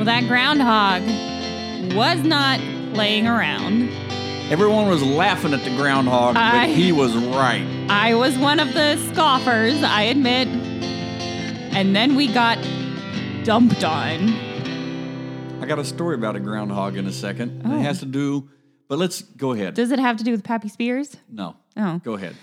Well, that groundhog was not playing around. Everyone was laughing at the groundhog, I- but he was right. I was one of the scoffers, I admit. And then we got dumped on. I got a story about a groundhog in a second. Oh. It has to do, but let's go ahead. Does it have to do with Pappy Spears? no, Oh. go ahead.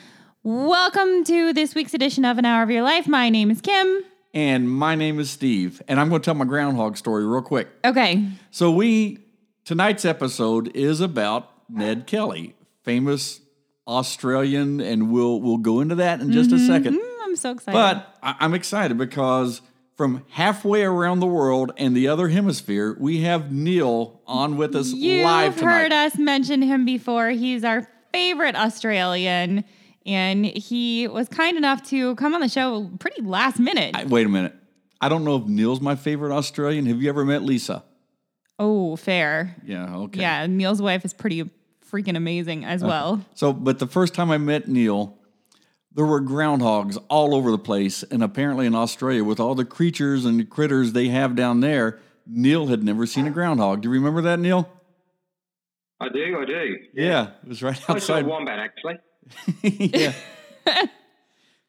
Welcome to this week's edition of An Hour of Your Life. My name is Kim. And my name is Steve, and I'm going to tell my groundhog story real quick. Okay. So we tonight's episode is about Ned Kelly, famous Australian, and we'll we'll go into that in just a second. Mm, I'm so excited. But I- I'm excited because from halfway around the world and the other hemisphere, we have Neil on with us You've live tonight. You've heard us mention him before. He's our favorite Australian, and he was kind enough to come on the show pretty last minute. I- wait a minute. I don't know if Neil's my favorite Australian. Have you ever met Lisa? oh, fair. Yeah, okay. Yeah, Neil's wife is pretty freaking amazing as well. So, but the first time I met Neil, there were groundhogs all over the place. And apparently in Australia, with all the creatures and critters they have down there, Neil had never seen a groundhog. Do you remember that, Neil? I do, I do. Yeah, it was right outside. I saw a outside. wombat actually. yeah.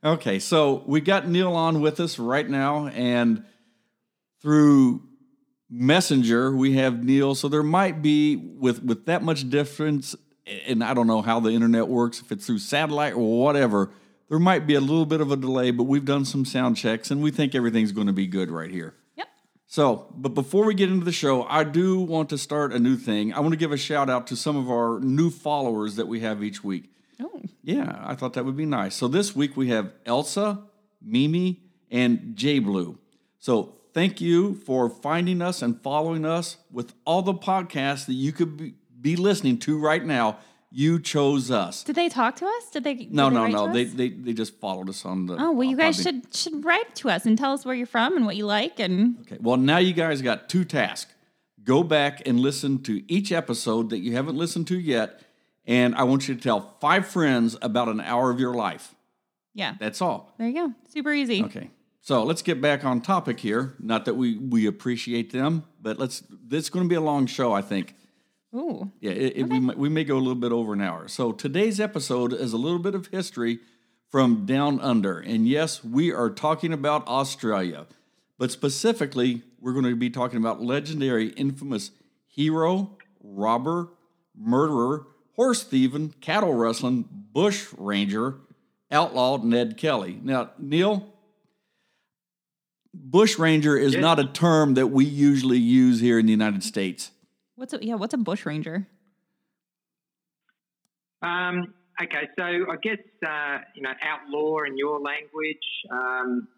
okay, so we got Neil on with us right now, and through Messenger we have Neil. So there might be with with that much difference, and I don't know how the internet works, if it's through satellite or whatever. There might be a little bit of a delay, but we've done some sound checks, and we think everything's going to be good right here. Yep. So, but before we get into the show, I do want to start a new thing. I want to give a shout out to some of our new followers that we have each week. Oh, Yeah, I thought that would be nice. So this week we have Elsa, Mimi, and J Blue. So thank you for finding us and following us with all the podcasts that you could be, be listening to right now. You chose us. did they talk to us? Did they? did No, they no, no. They, they they just followed us on the. Oh well, you guys should should write to us and tell us where you're from and what you like and Okay. Well, now you guys got two tasks. Go back and listen to each episode that you haven't listened to yet, and I want you to tell five friends about an hour of your life. yeah. That's all. There you go. Super easy. Okay. So let's get back on topic here. Not that we we appreciate them, but let's. This is going to be a long show, I think. Ooh. Yeah, it, it- we, might- we may go a little bit over an hour. So today's episode is a little bit of history from down under. And yes, we are talking about Australia, but specifically, we're going to be talking about legendary, infamous hero, robber, murderer, horse thieving, cattle rustling, bush ranger, outlaw Ned Kelly. Now, Neil, bush ranger is Yeah. not a term that we usually use here in the United States. What's a yeah? What's a bush ranger? Um, okay, so I guess uh, you know outlaw in your language. Um,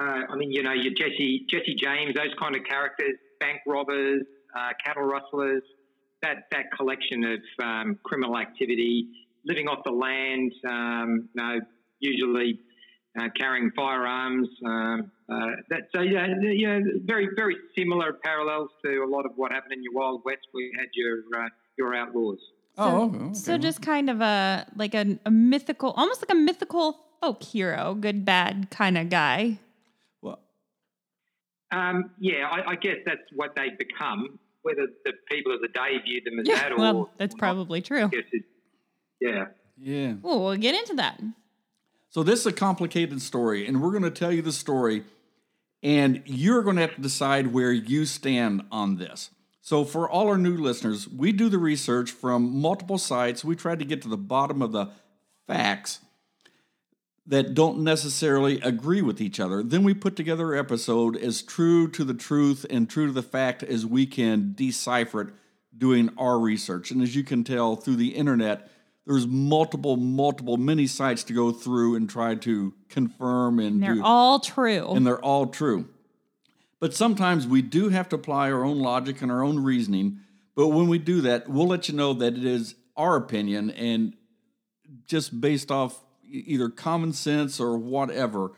uh, I mean, you know, your Jesse Jesse James, those kind of characters, bank robbers, uh, cattle rustlers. That that collection of um, criminal activity, living off the land. Um, you know, usually uh, carrying firearms. Um, uh, that, so yeah, yeah, very very similar parallels to a lot of what happened in your Wild West. where you had your uh, your outlaws. Oh, okay. So just kind of a like a, a mythical, almost like a mythical folk hero, good bad kind of guy. well, Um, yeah, I, I guess that's what they become. Whether the people of the day view them as Yeah, that or well, that's or not, probably true. It, yeah. yeah. Oh, we'll get into that. So this is a complicated story, and we're going to tell you the story, and you're going to have to decide where you stand on this. So for all our new listeners, we do the research from multiple sites. We try to get to the bottom of the facts that don't necessarily agree with each other. Then we put together an episode as true to the truth and true to the fact as we can decipher it doing our research. And as you can tell through the internet, there's multiple, multiple, many sites to go through and try to confirm and They're do, all true. and they're all true. But sometimes we do have to apply our own logic and our own reasoning. But when we do that, we'll let you know that it is our opinion and just based off either common sense or whatever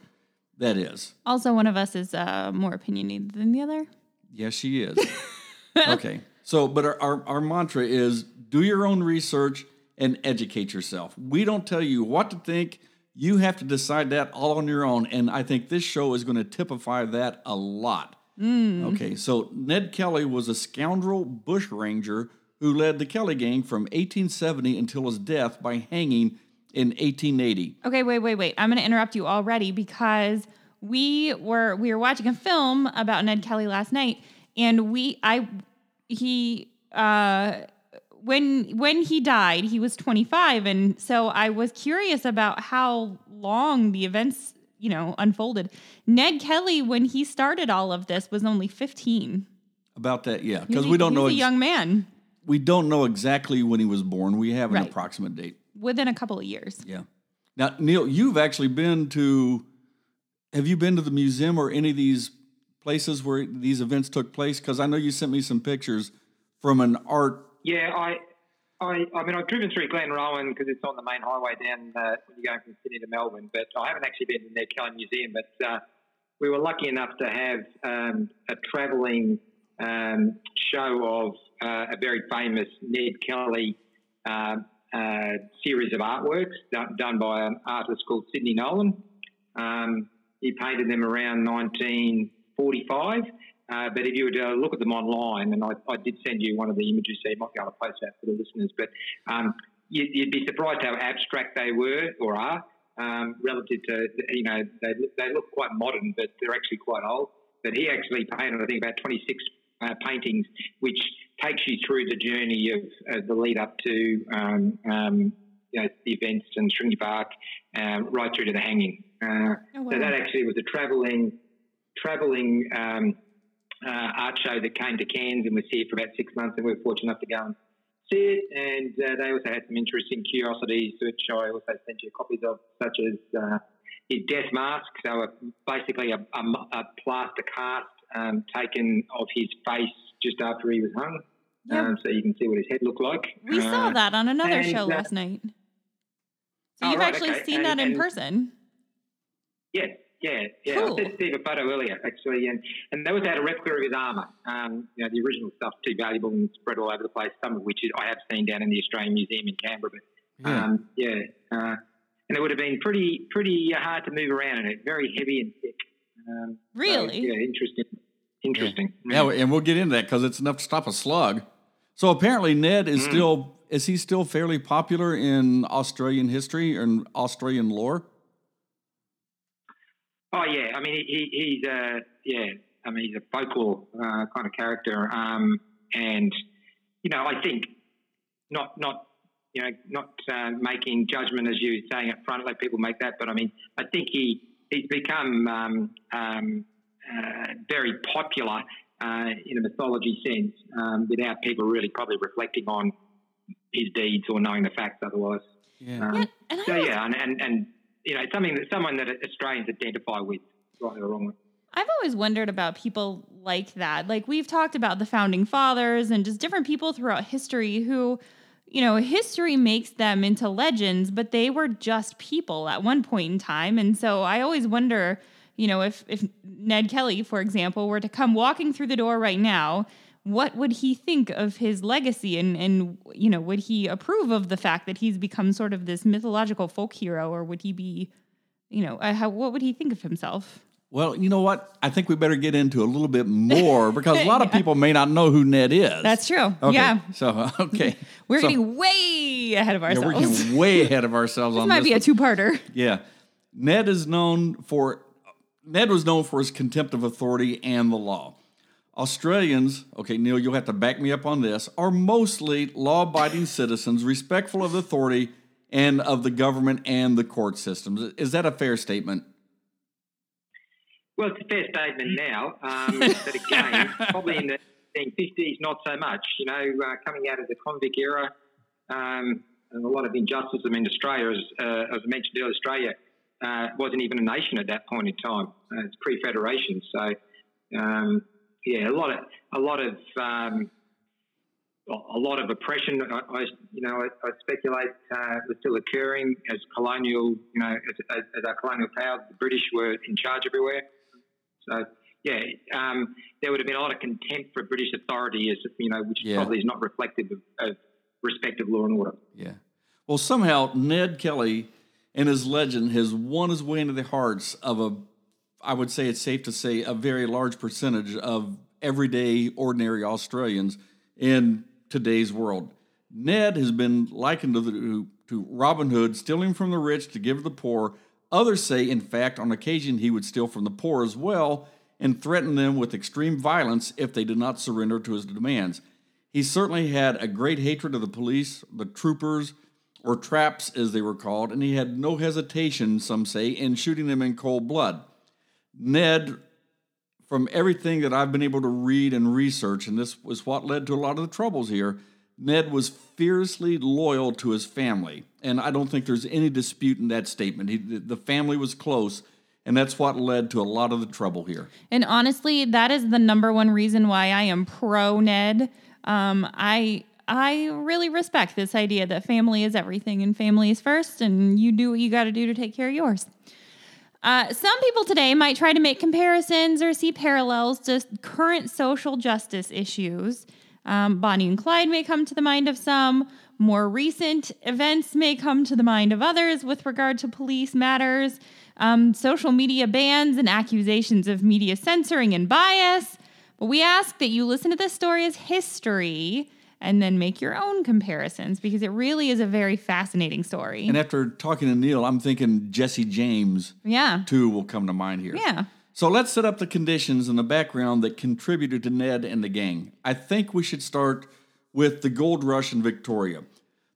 that is. also, one of us is uh, more opinionated than the other. Yes, she is. okay. So, but our, our, our mantra is do your own research and educate yourself. We don't tell you what to think. You have to decide that all on your own. And I think this show is going to typify that a lot. Okay, so Ned Kelly was a scoundrel bushranger who led the Kelly Gang from 1870 until his death by hanging in 1880. Okay, wait, wait, wait. I'm going to interrupt you already because we were we were watching a film about Ned Kelly last night, and we I he uh when when he died he was 25 and so i was curious about how long the events you know unfolded ned kelly when he started all of this was only 15 About that, yeah, because we don't he know was a ex- young man we don't know exactly when he was born. We have an Right. approximate date. Within a couple of years Yeah. Now, Neil, you've actually been to. Have you been to the museum or any of these places where these events took place? Because I know you sent me some pictures from an art. Yeah, I, I, I mean, I've driven through Glenrowan because it's on the main highway down uh, when you're going from Sydney to Melbourne. But I haven't actually been to the Ned Kelly Museum. But uh, we were lucky enough to have um, a travelling um, show of uh, a very famous Ned Kelly uh, uh, series of artworks done, by an artist called Sidney Nolan. Um, he painted them around 1945. Uh, but if you were to look at them online, and I, I did send you one of the images, so you might be able to post that for the listeners. But um, you, you'd be surprised how abstract they were or are um, relative to, you know, they, they look quite modern, but they're actually quite old. But he actually painted, I think, about 26 uh, paintings, which takes you through the journey of, of the lead up to um, um, you know, the events in Stringybark, uh, right through to the hanging. Uh, Oh, So that actually was a travelling, travelling um, uh, art show that came to Cairns and was here for about six months, and we were fortunate enough to go and see it. And uh, they also had some interesting curiosities, which I also sent you copies of, such as uh, his death mask, so a, basically a plaster cast um, taken of his face just after he was hung. Yep. Um, so you can see what his head looked like. we saw Uh, that on another and, show uh, last night so Oh, you've right, actually okay. seen And- that in and- person Yeah, yeah, yeah. Cool. I sent Steve a photo earlier, actually, and, and they also had a replica of his armour. Um, you know, the original stuff's too valuable and spread all over the place, some of which is, I have seen down in the Australian Museum in Canberra. But, Yeah. um, yeah. Uh, and it would have been pretty pretty uh, hard to move around in it, very heavy and thick. Um, so, Really? yeah, interesting. Interesting. Yeah, and we'll get into that because it's enough to stop a slug. So apparently, Ned is still is he still fairly popular in Australian history and Australian lore? Oh yeah, I mean he, he, he's uh yeah, I mean he's a folklore uh, kind of character, um, and you know I think not not you know not uh, making judgment as you were saying up front, let people make that, but I mean I think he he's become um, um, very popular uh, in a mythology sense um, without people really probably reflecting on his deeds or knowing the facts otherwise. Yeah. Um, Yeah, and so yeah, and, and, and you know, it's something that someone that Australians identify with, right or wrong. I've always wondered about people like that. Like we've talked about the founding fathers and just different people throughout history who, you know, history makes them into legends, but they were just people at one point in time. And so I always wonder, you know, if if Ned Kelly, for example, were to come walking through the door right now, what would he think of his legacy and and you know, would he approve of the fact that he's become sort of this mythological folk hero or would he be, you know, uh, how what would he think of himself? Well, you know what? I think we better get into a little bit more because a lot of people may not know who Ned is. That's true. Okay. Yeah. So okay, We're So- getting way ahead of yeah, ourselves. we're getting way ahead of ourselves this on might this. be a two-parter. Yeah. Ned is known for Ned was known for his contempt of authority and the law. Australians, okay, Neil, you'll have to back me up on this, are mostly law-abiding citizens, respectful of authority and of the government and the court systems. Is that a fair statement? Well, it's a fair statement now, um, but again, probably in the 1950s, not so much. You know, uh, coming out of the convict era, um, and a lot of injustice. I mean, Australia, as, uh, as I mentioned earlier, Australia uh, wasn't even a nation at that point in time. Uh, it's pre-federation, so um, yeah, a lot of a lot of um, a lot of oppression. I, I you know, I, I speculate uh, was still occurring as colonial, you know, as, as, as our colonial powers, the British were in charge everywhere. So yeah, um, there would have been a lot of contempt for British authority, as you know, which Yeah. probably is not reflective of, of respect of law and order. Yeah. Well, somehow Ned Kelly and his legend has won his way into the hearts of a I would say it's safe to say, a very large percentage of everyday, ordinary Australians in today's world. Ned has been likened to, the, to Robin Hood, stealing from the rich to give to the poor. Others say, in fact, on occasion he would steal from the poor as well and threaten them with extreme violence if they did not surrender to his demands. He certainly had a great hatred of the police, the troopers, or traps as they were called, and he had no hesitation, some say, in shooting them in cold blood. Ned, from everything that I've been able to read and research, and this was what led to a lot of the troubles here, Ned was fiercely loyal to his family. And I don't think there's any dispute in that statement. He, the family was close, and that's what led to a lot of the trouble here. And honestly, that is the number one reason why I am pro Ned. Um, I I really respect this idea that family is everything and family is first, and you do what you got to do to take care of yours. Uh, some people today might try to make comparisons or see parallels to current social justice issues. Um, Bonnie and Clyde may come to the mind of some. More recent events may come to the mind of others with regard to police matters, um, social media bans, and accusations of media censoring and bias. But we ask that you listen to this story as history and then make your own comparisons because it really is a very fascinating story. And after talking to Neil, I'm thinking Jesse James, yeah. too, will come to mind here. Yeah. So let's set up the conditions and the background that contributed to Ned and the gang. I think we should start with the gold rush in Victoria.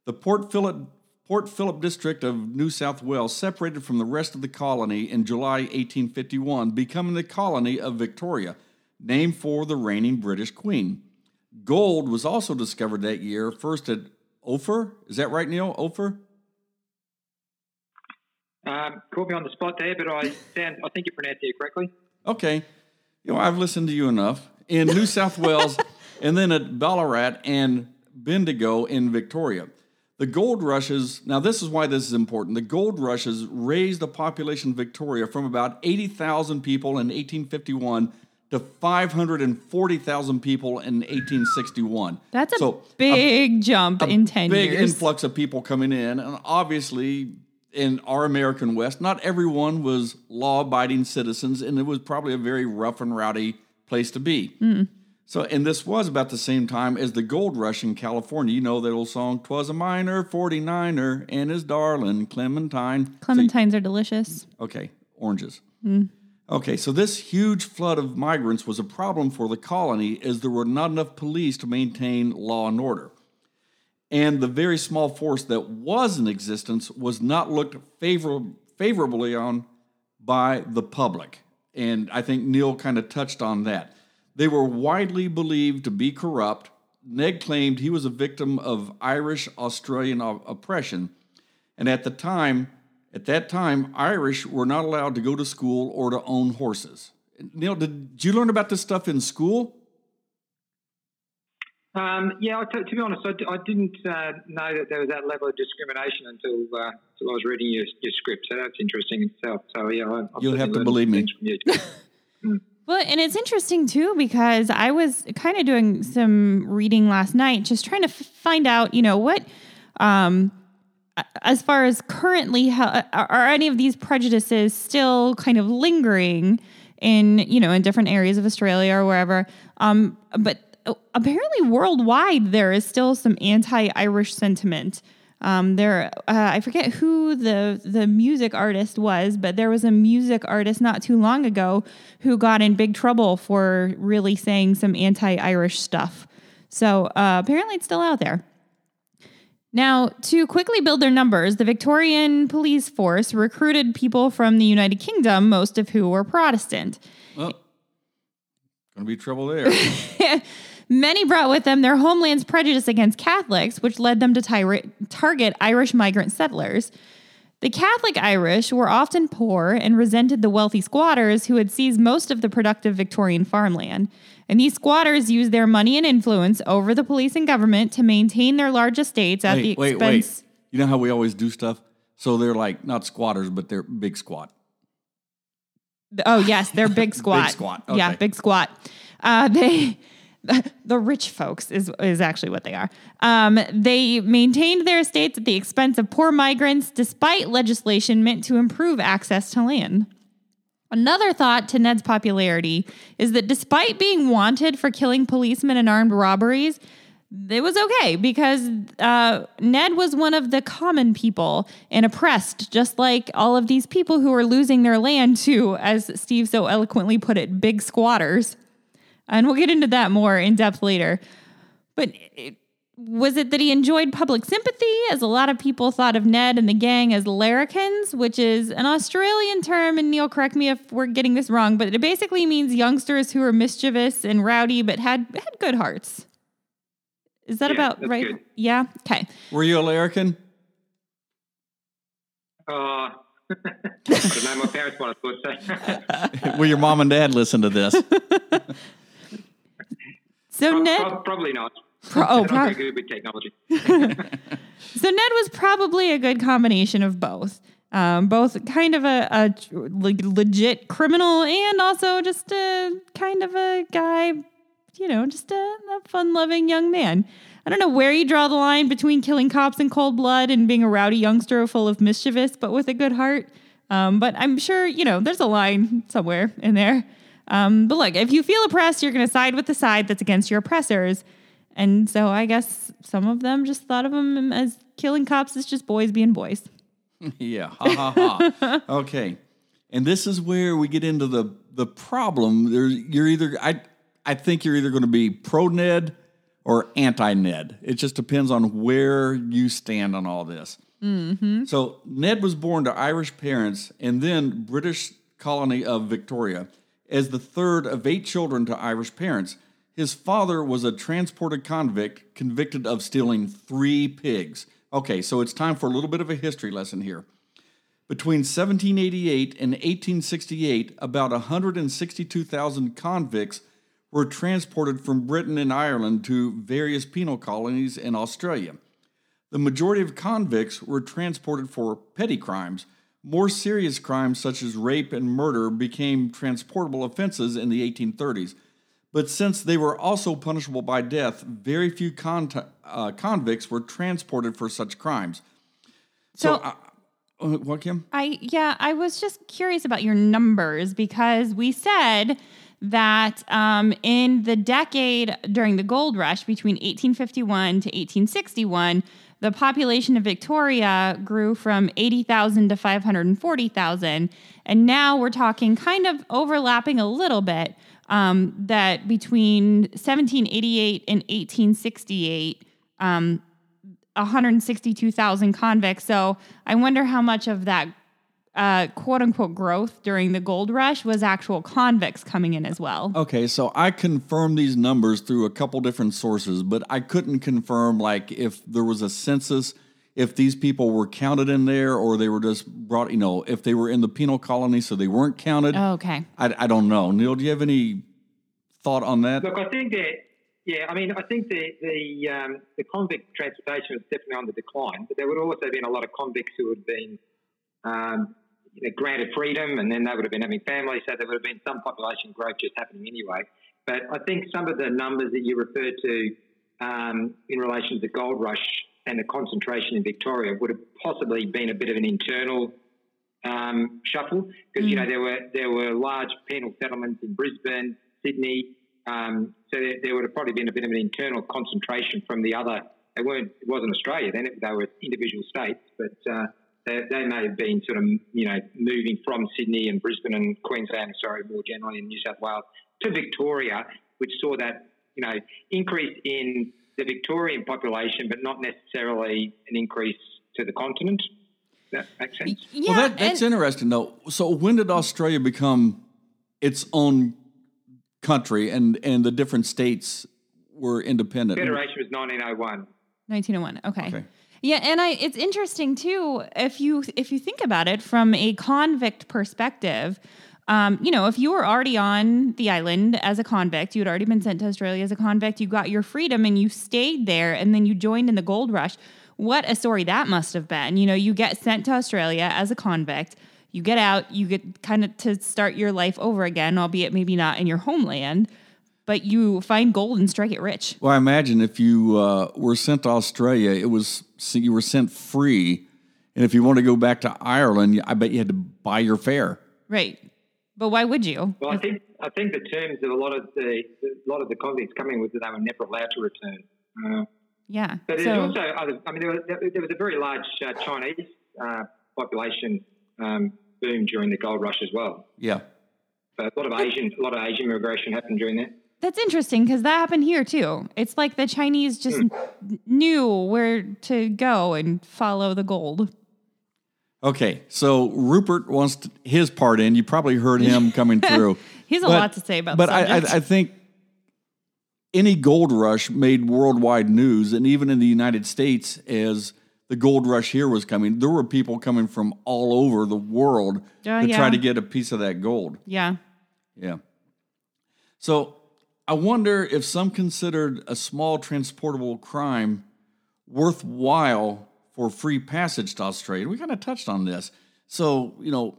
The Port Phillip, Port Phillip district of New South Wales separated from the rest of the colony in July 1851, becoming the colony of Victoria, named for the reigning British Queen. Gold was also discovered that year, first at Ophir. Is that right, Neil? Ophir? Um, caught me on the spot there, but I sound, I think you pronounced it correctly. Okay. You know, I've listened to you enough. In New South Wales, and then at Ballarat and Bendigo in Victoria. The gold rushes, now this is why this is important. The gold rushes raised the population of Victoria from about 80,000 people in 1851 to 540,000 people in 1861. That's a So, big jump in 10 big years. Big influx of people coming in and obviously in our american west not everyone was law-abiding citizens and it was probably a very rough and rowdy place to be Hmm. so and this was about the same time as the gold rush in california you know that old song twas a miner 49er and his darling clementine So- Clementines are delicious. Okay, oranges. Okay, so this huge flood of migrants was a problem for the colony as there were not enough police to maintain law and order. And the very small force that was in existence was not looked favor- favorably on by the public. And I think Neil kind of touched on that. They were widely believed to be corrupt. Ned claimed he was a victim of Irish Australian oppression. And at the time, at that time, Irish were not allowed to go to school or to own horses. Neil, did, did you learn about this stuff in school? Um, yeah, I t- to be honest, I, d- I didn't uh, know that there was that level of discrimination until uh, until I was reading your, your script. So that's interesting itself. So yeah, I, I've You'll have to believe me. things. Well, and it's interesting too because I was kind of doing some reading last night, just trying to f- find out, you know, what, um, a- as far as currently, how, are any of these prejudices still kind of lingering in, you know, in different areas of Australia or wherever? Um, but uh, apparently, worldwide, there is still some anti-Irish sentiment. Um, there, uh, I forget who the the music artist was, but there was a music artist not too long ago who got in big trouble for really saying some anti-Irish stuff. So uh, apparently, it's still out there. Now, to quickly build their numbers, the Victorian police force recruited people from the United Kingdom, most of who were Protestant. Well, gonna be trouble there. Many brought with them their homeland's prejudice against Catholics, which led them to tir- target Irish migrant settlers. The Catholic Irish were often poor and resented the wealthy squatters who had seized most of the productive Victorian farmland. And these squatters used their money and influence over the police and government to maintain their large estates at the wait, wait, expense. wait. You know how we always do stuff? So they're like not squatters, but they're big squat. Oh yes, they're big squat. big squat, Yeah, big squat. Uh, they the rich folks is is actually what they are. Um, they maintained their estates at the expense of poor migrants, despite legislation meant to improve access to land. Another thought to Ned's popularity is that despite being wanted for killing policemen and armed robberies, it was okay because uh, Ned was one of the common people and oppressed, just like all of these people who are losing their land to, as Steve so eloquently put it, big squatters. And we'll get into that more in depth later. But it, was it that he enjoyed public sympathy, as a lot of people thought of Ned and the gang as larrikins, which is an Australian term, and Neil, correct me if we're getting this wrong, but it basically means youngsters who are mischievous and rowdy but had had good hearts. Is that Yeah, about that's right? good. Yeah. Okay. Were you a larrikin? Uh, I. My parents might have thought so. Will your mom and dad listen to this? So Pro- Ned, probably not. Pro- oh, They're pro- very good with technology. So Ned was probably a good combination of both. Um, both kind of a, a legit criminal and also just a kind of a guy, you know, just a, a fun loving young man. I don't know where you draw the line between killing cops in cold blood and being a rowdy youngster full of mischievous but with a good heart. Um, but I'm sure, you know, there's a line somewhere in there. Um, but look, if you feel oppressed, you're going to side with the side that's against your oppressors. And so I guess some of them just thought of them as killing cops as just boys being boys. yeah. Ha ha ha. okay. And this is where we get into the the problem. There's you're either I I think you're either going to be pro Ned or anti Ned. It just depends on where you stand on all this. Mm-hmm. So Ned was born to Irish parents and then British colony of Victoria as the third of eight children to Irish parents. His father was a transported convict convicted of stealing three pigs. Okay, so it's time for a little bit of a history lesson here. Between 1788 and 1868, about 162,000 convicts were transported from Britain and Ireland to various penal colonies in Australia. The majority of convicts were transported for petty crimes. More serious crimes, such as rape and murder, became transportable offenses in the 1830s. But since they were also punishable by death, very few con- uh, convicts were transported for such crimes. So, So- uh, uh, what, Kim? I yeah, I was just curious about your numbers because we said that um, in the decade during the gold rush between 1851 to 1861, the population of Victoria grew from 80,000 to 540,000, and now we're talking kind of overlapping a little bit um, that between 1788 and 1868. Um, 162,000 convicts. So I wonder how much of that uh, quote unquote growth during the gold rush was actual convicts coming in as well. Okay, so I confirmed these numbers through a couple different sources, but I couldn't confirm like if there was a census, if these people were counted in there, or they were just brought. You know, if they were in the penal colony, so they weren't counted. Oh, okay. I, I don't know. Neil, do you have any thought on that? Look, I think that, yeah, I mean, I think the the um, the convict transportation was definitely on the decline, but there would also have been a lot of convicts who had been um, you know, granted freedom, and then they would have been having families, so there would have been some population growth just happening anyway. But I think some of the numbers that you referred to um, in relation to the gold rush and the concentration in Victoria would have possibly been a bit of an internal um, shuffle because you know there were there were large penal settlements in Brisbane, Sydney. Um, so there, there would have probably been a bit of an internal concentration from the other. They weren't. It wasn't Australia then. It, they were individual states, but uh, they, they may have been sort of you know moving from Sydney and Brisbane and Queensland, sorry, more generally in New South Wales to Victoria, which saw that you know increase in the Victorian population, but not necessarily an increase to the continent. Does that make sense? Yeah. well, that, that's and- interesting though. So when did Australia become its own country, and and the different states were independent? Federation was 1901. 1901. Okay. Okay. Yeah, and I it's interesting too if you if you think about it from a convict perspective. Um, you know, if you were already on the island as a convict, you had already been sent to Australia as a convict, you got your freedom and you stayed there and then you joined in the gold rush. What a story that must have been. You know, you get sent to Australia as a convict, you get out, you get kind of to start your life over again, albeit maybe not in your homeland, but you find gold and strike it rich. Well, I imagine if you uh, were sent to Australia, it was you were sent free, and if you want to go back to Ireland, I bet you had to buy your fare. Right. But why would you? Well, I think I think the terms of a lot of the a lot of the convicts coming was that they were never allowed to return. Uh, yeah. but there's also other. I mean, there was, there was a very large uh, Chinese uh, population um, boom during the gold rush as well. Yeah. So a lot of Asian, a lot of Asian immigration happened during that. that's interesting because that happened here too. It's like the Chinese just n- knew where to go and follow the gold. Okay, so Rupert wants to, his part in. You probably heard him coming through. He's has a But- lot to say about But I, I. I think any gold rush made worldwide news, and even in the United States, as the gold rush here was coming, there were people coming from all over the world Oh, to yeah. try to get a piece of that gold. yeah. Yeah. So I wonder if some considered a small transportable crime worthwhile for free passage to Australia. We kind of touched on this. So, you know,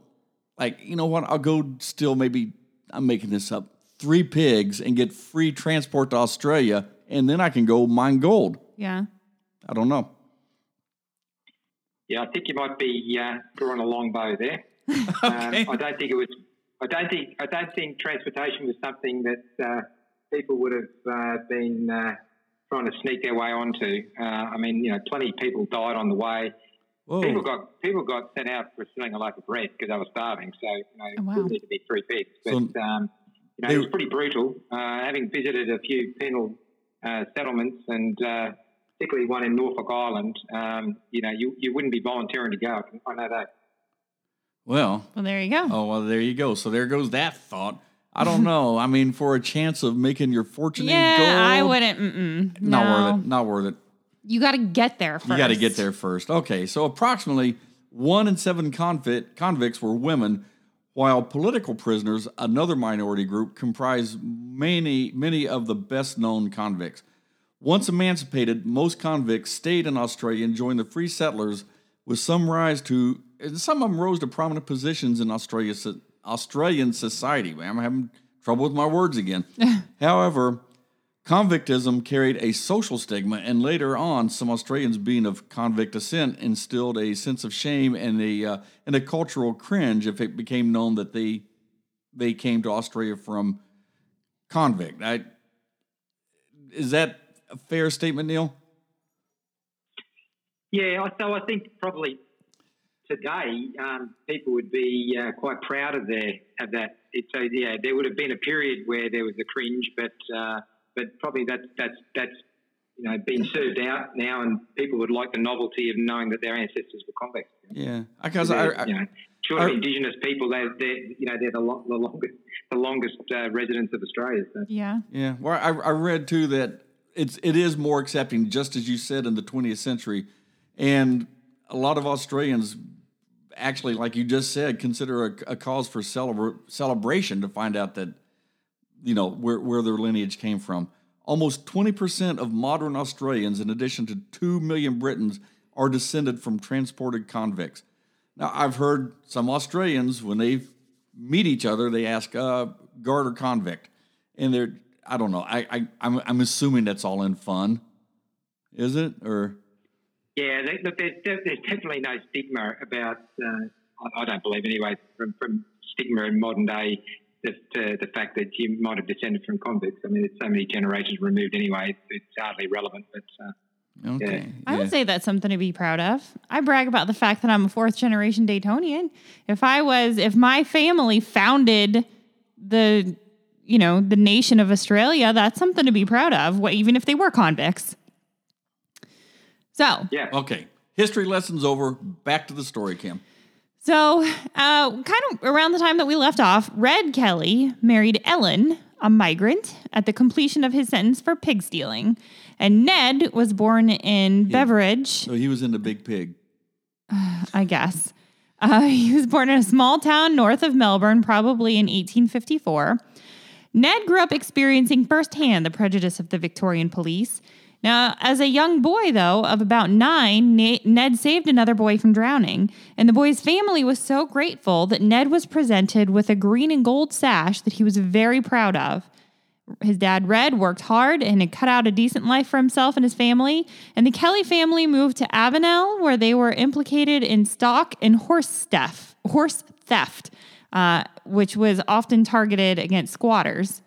like, you know what? I'll go still maybe, I'm making this up, three pigs and get free transport to Australia, and then I can go mine gold. Yeah. I don't know. Yeah, I think you might be uh, drawing a long bow there. um, I don't think it was. I don't think. I don't think transportation was something that uh, people would have uh, been uh, trying to sneak their way onto. Uh, I mean, you know, plenty of people died on the way. Whoa. People got people got sent out for stealing a loaf of bread because they were starving. So you know, Oh, wow. it didn't need to be three pigs. But So um, you know, they- it was pretty brutal. Uh, having visited a few penal uh, settlements and uh, particularly one in Norfolk Island, um, you know, you, you wouldn't be volunteering to go. I know that. Well, Well, there you go. oh, well, there you go. So there goes that thought. I don't know. I mean, for a chance of making your fortune yeah, in gold, I wouldn't. Mm-mm, not no. worth it. Not worth it. You got to get there first. You got to get there first. Okay, so approximately one in seven convict, convicts were women, while political prisoners, another minority group, comprise many many of the best known convicts. Once emancipated, most convicts stayed in Australia and joined the free settlers, with some rise to and some of them rose to prominent positions in Australia, Australian society. I'm having trouble with my words again. However, Convictism carried a social stigma, and later on, some Australians, being of convict descent, instilled a sense of shame and a uh, and a cultural cringe if it became known that they they came to Australia from convict. I, is that a fair statement, Neil? Yeah, so I think probably today um, people would be uh, quite proud of their of that. It, so yeah, there would have been a period where there was a cringe, but uh, but probably that's that's that's you know been served out now, and people would like the novelty of knowing that their ancestors were convicts. Yeah, because I, I, you know, sure, I- Indigenous people, they're, they're you know they're the, lo- the longest the longest uh, residents of Australia. So. Yeah. Yeah, well, I, I read too that it's it is more accepting, just as you said in the 20th century, and a lot of Australians actually, like you just said, consider a, a cause for celebra- celebration to find out that you know where where their lineage came from. Almost 20% of modern Australians, in addition to 2 million Britons, are descended from transported convicts. Now, I've heard some Australians, when they meet each other, they ask, uh, guard or convict. And they're, I don't know, I, I, I'm, I'm assuming that's all in fun. Is it? Or, Yeah, look, there's, there's definitely no stigma about. Uh, I, I don't believe anyway from, from stigma in modern day. The, the, the fact that you might have descended from convicts. I mean, it's so many generations removed anyway. It's, it's hardly relevant. But uh, okay. I would say that's something to be proud of. I brag about the fact that I'm a fourth generation Daytonian. If I was, if my family founded the, you know, the nation of Australia, that's something to be proud of, what, even if they were convicts. So, yeah, Okay. History lessons over. Back to the story, Kim. So, uh, kind of around the time that we left off, Red Kelly married Ellen, a migrant, at the completion of his sentence for pig stealing. And Ned was born in Beveridge, So he was in the Big Pig. I guess. Uh, he was born in a small town north of Melbourne, probably in 1854. Ned grew up experiencing firsthand the prejudice of the Victorian police. Now, as a young boy, though, of about nine, Ned saved another boy from drowning, and the boy's family was so grateful that Ned was presented with a green and gold sash that he was very proud of. His dad, Red, worked hard and had cut out a decent life for himself and his family. And the Kelly family moved to Avenel, where they were implicated in stock and horse theft. Horse theft. Uh, which was often targeted against squatters.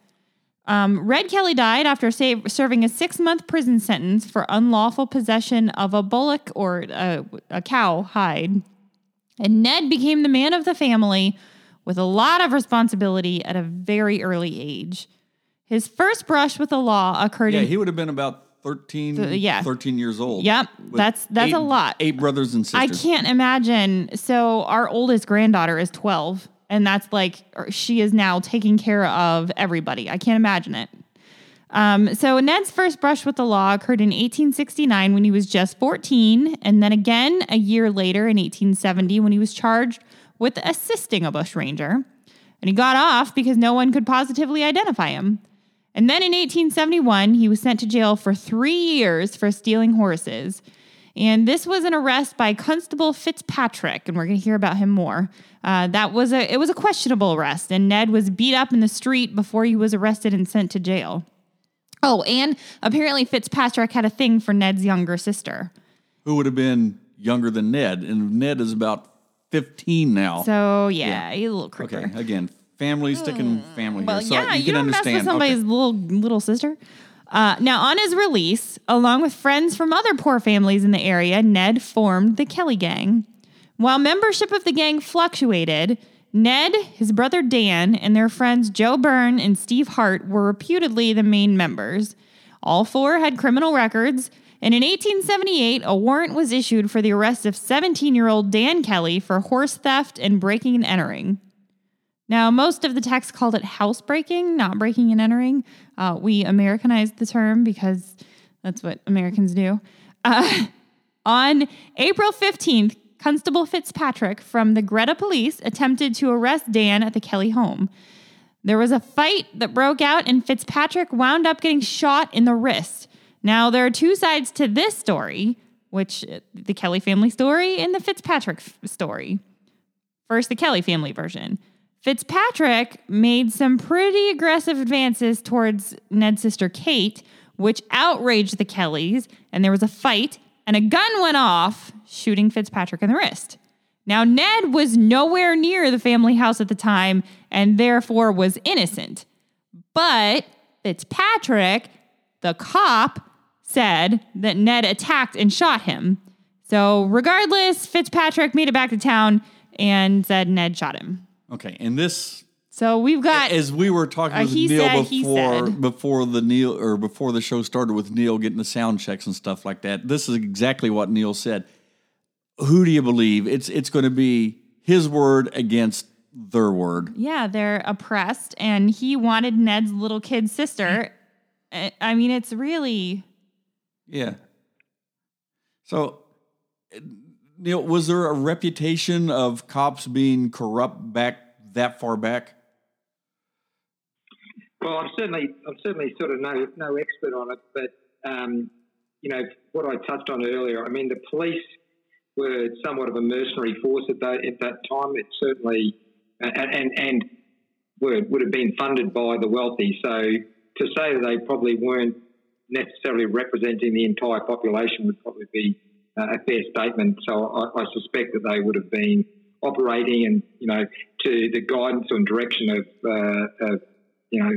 Um, Red Kelly died after sa- serving a six month prison sentence for unlawful possession of a bullock or a, a cow hide. And Ned became the man of the family with a lot of responsibility at a very early age. His first brush with the law occurred Yeah, in he would have been about 13, Th- yeah. 13 years old. Yep, that's- that's eight- a lot. Eight brothers and sisters. I can't imagine. So our oldest granddaughter is 12 and that's like she is now taking care of everybody. I can't imagine it. Um, so Ned's first brush with the law occurred in 1869 when he was just 14, and then again a year later in 1870 when he was charged with assisting a bushranger. And he got off because no one could positively identify him. And then in 1871, he was sent to jail for three years for stealing horses. And this was an arrest by Constable Fitzpatrick, and we're going to hear about him more. Uh, that was a it was a questionable arrest, and Ned was beat up in the street before he was arrested and sent to jail. Oh, and apparently Fitzpatrick had a thing for Ned's younger sister. Who would have been younger than Ned? And Ned is about 15 now. So yeah, he's a little creeper. okay, again, family sticking family Well, here. So yeah, you, you, can don't mess understand. with somebody's Okay. little little sister. Uh, now, on his release, along with friends from other poor families in the area, Ned formed the Kelly Gang. While membership of the gang fluctuated, Ned, his brother Dan, and their friends Joe Byrne and Steve Hart were reputedly the main members. All four had criminal records, and in 1878, a warrant was issued for the arrest of 17 year old Dan Kelly for horse theft and breaking and entering. Now, most of the text called it housebreaking, not breaking and entering. Uh, we Americanized the term because that's what Americans do. Uh, on April 15th, Constable Fitzpatrick from the Greta Police attempted to arrest Dan at the Kelly home. There was a fight that broke out, and Fitzpatrick wound up getting shot in the wrist. Now, there are two sides to this story, which uh, the Kelly family story and the Fitzpatrick f- story. First, the Kelly family version. Fitzpatrick made some pretty aggressive advances towards Ned's sister Kate, which outraged the Kellys, and there was a fight, and a gun went off, shooting Fitzpatrick in the wrist. Now, Ned was nowhere near the family house at the time and therefore was innocent. But Fitzpatrick, the cop, said that Ned attacked and shot him. So, regardless, Fitzpatrick made it back to town and said Ned shot him. Okay, and this, So we've got as we were talking with Neil said, before before the Neil or before the show started with Neil getting the sound checks and stuff like that. This is exactly what Neil said. Who do you believe? It's it's going to be his word against their word. yeah, they're oppressed, and he wanted Ned's little kid sister. I eh, I mean, it's really Yeah. So, was there a reputation of cops being corrupt back that far back? Well, I'm certainly I'm certainly sort of no no expert on it, but um, you know what I touched on earlier. I mean, the police were somewhat of a mercenary force at that at that time. It certainly and and, and were, would have been funded by the wealthy. So to say they probably weren't necessarily representing the entire population would probably be a fair statement. So I, I suspect that they would have been operating and you know to the guidance and direction of, uh, of you know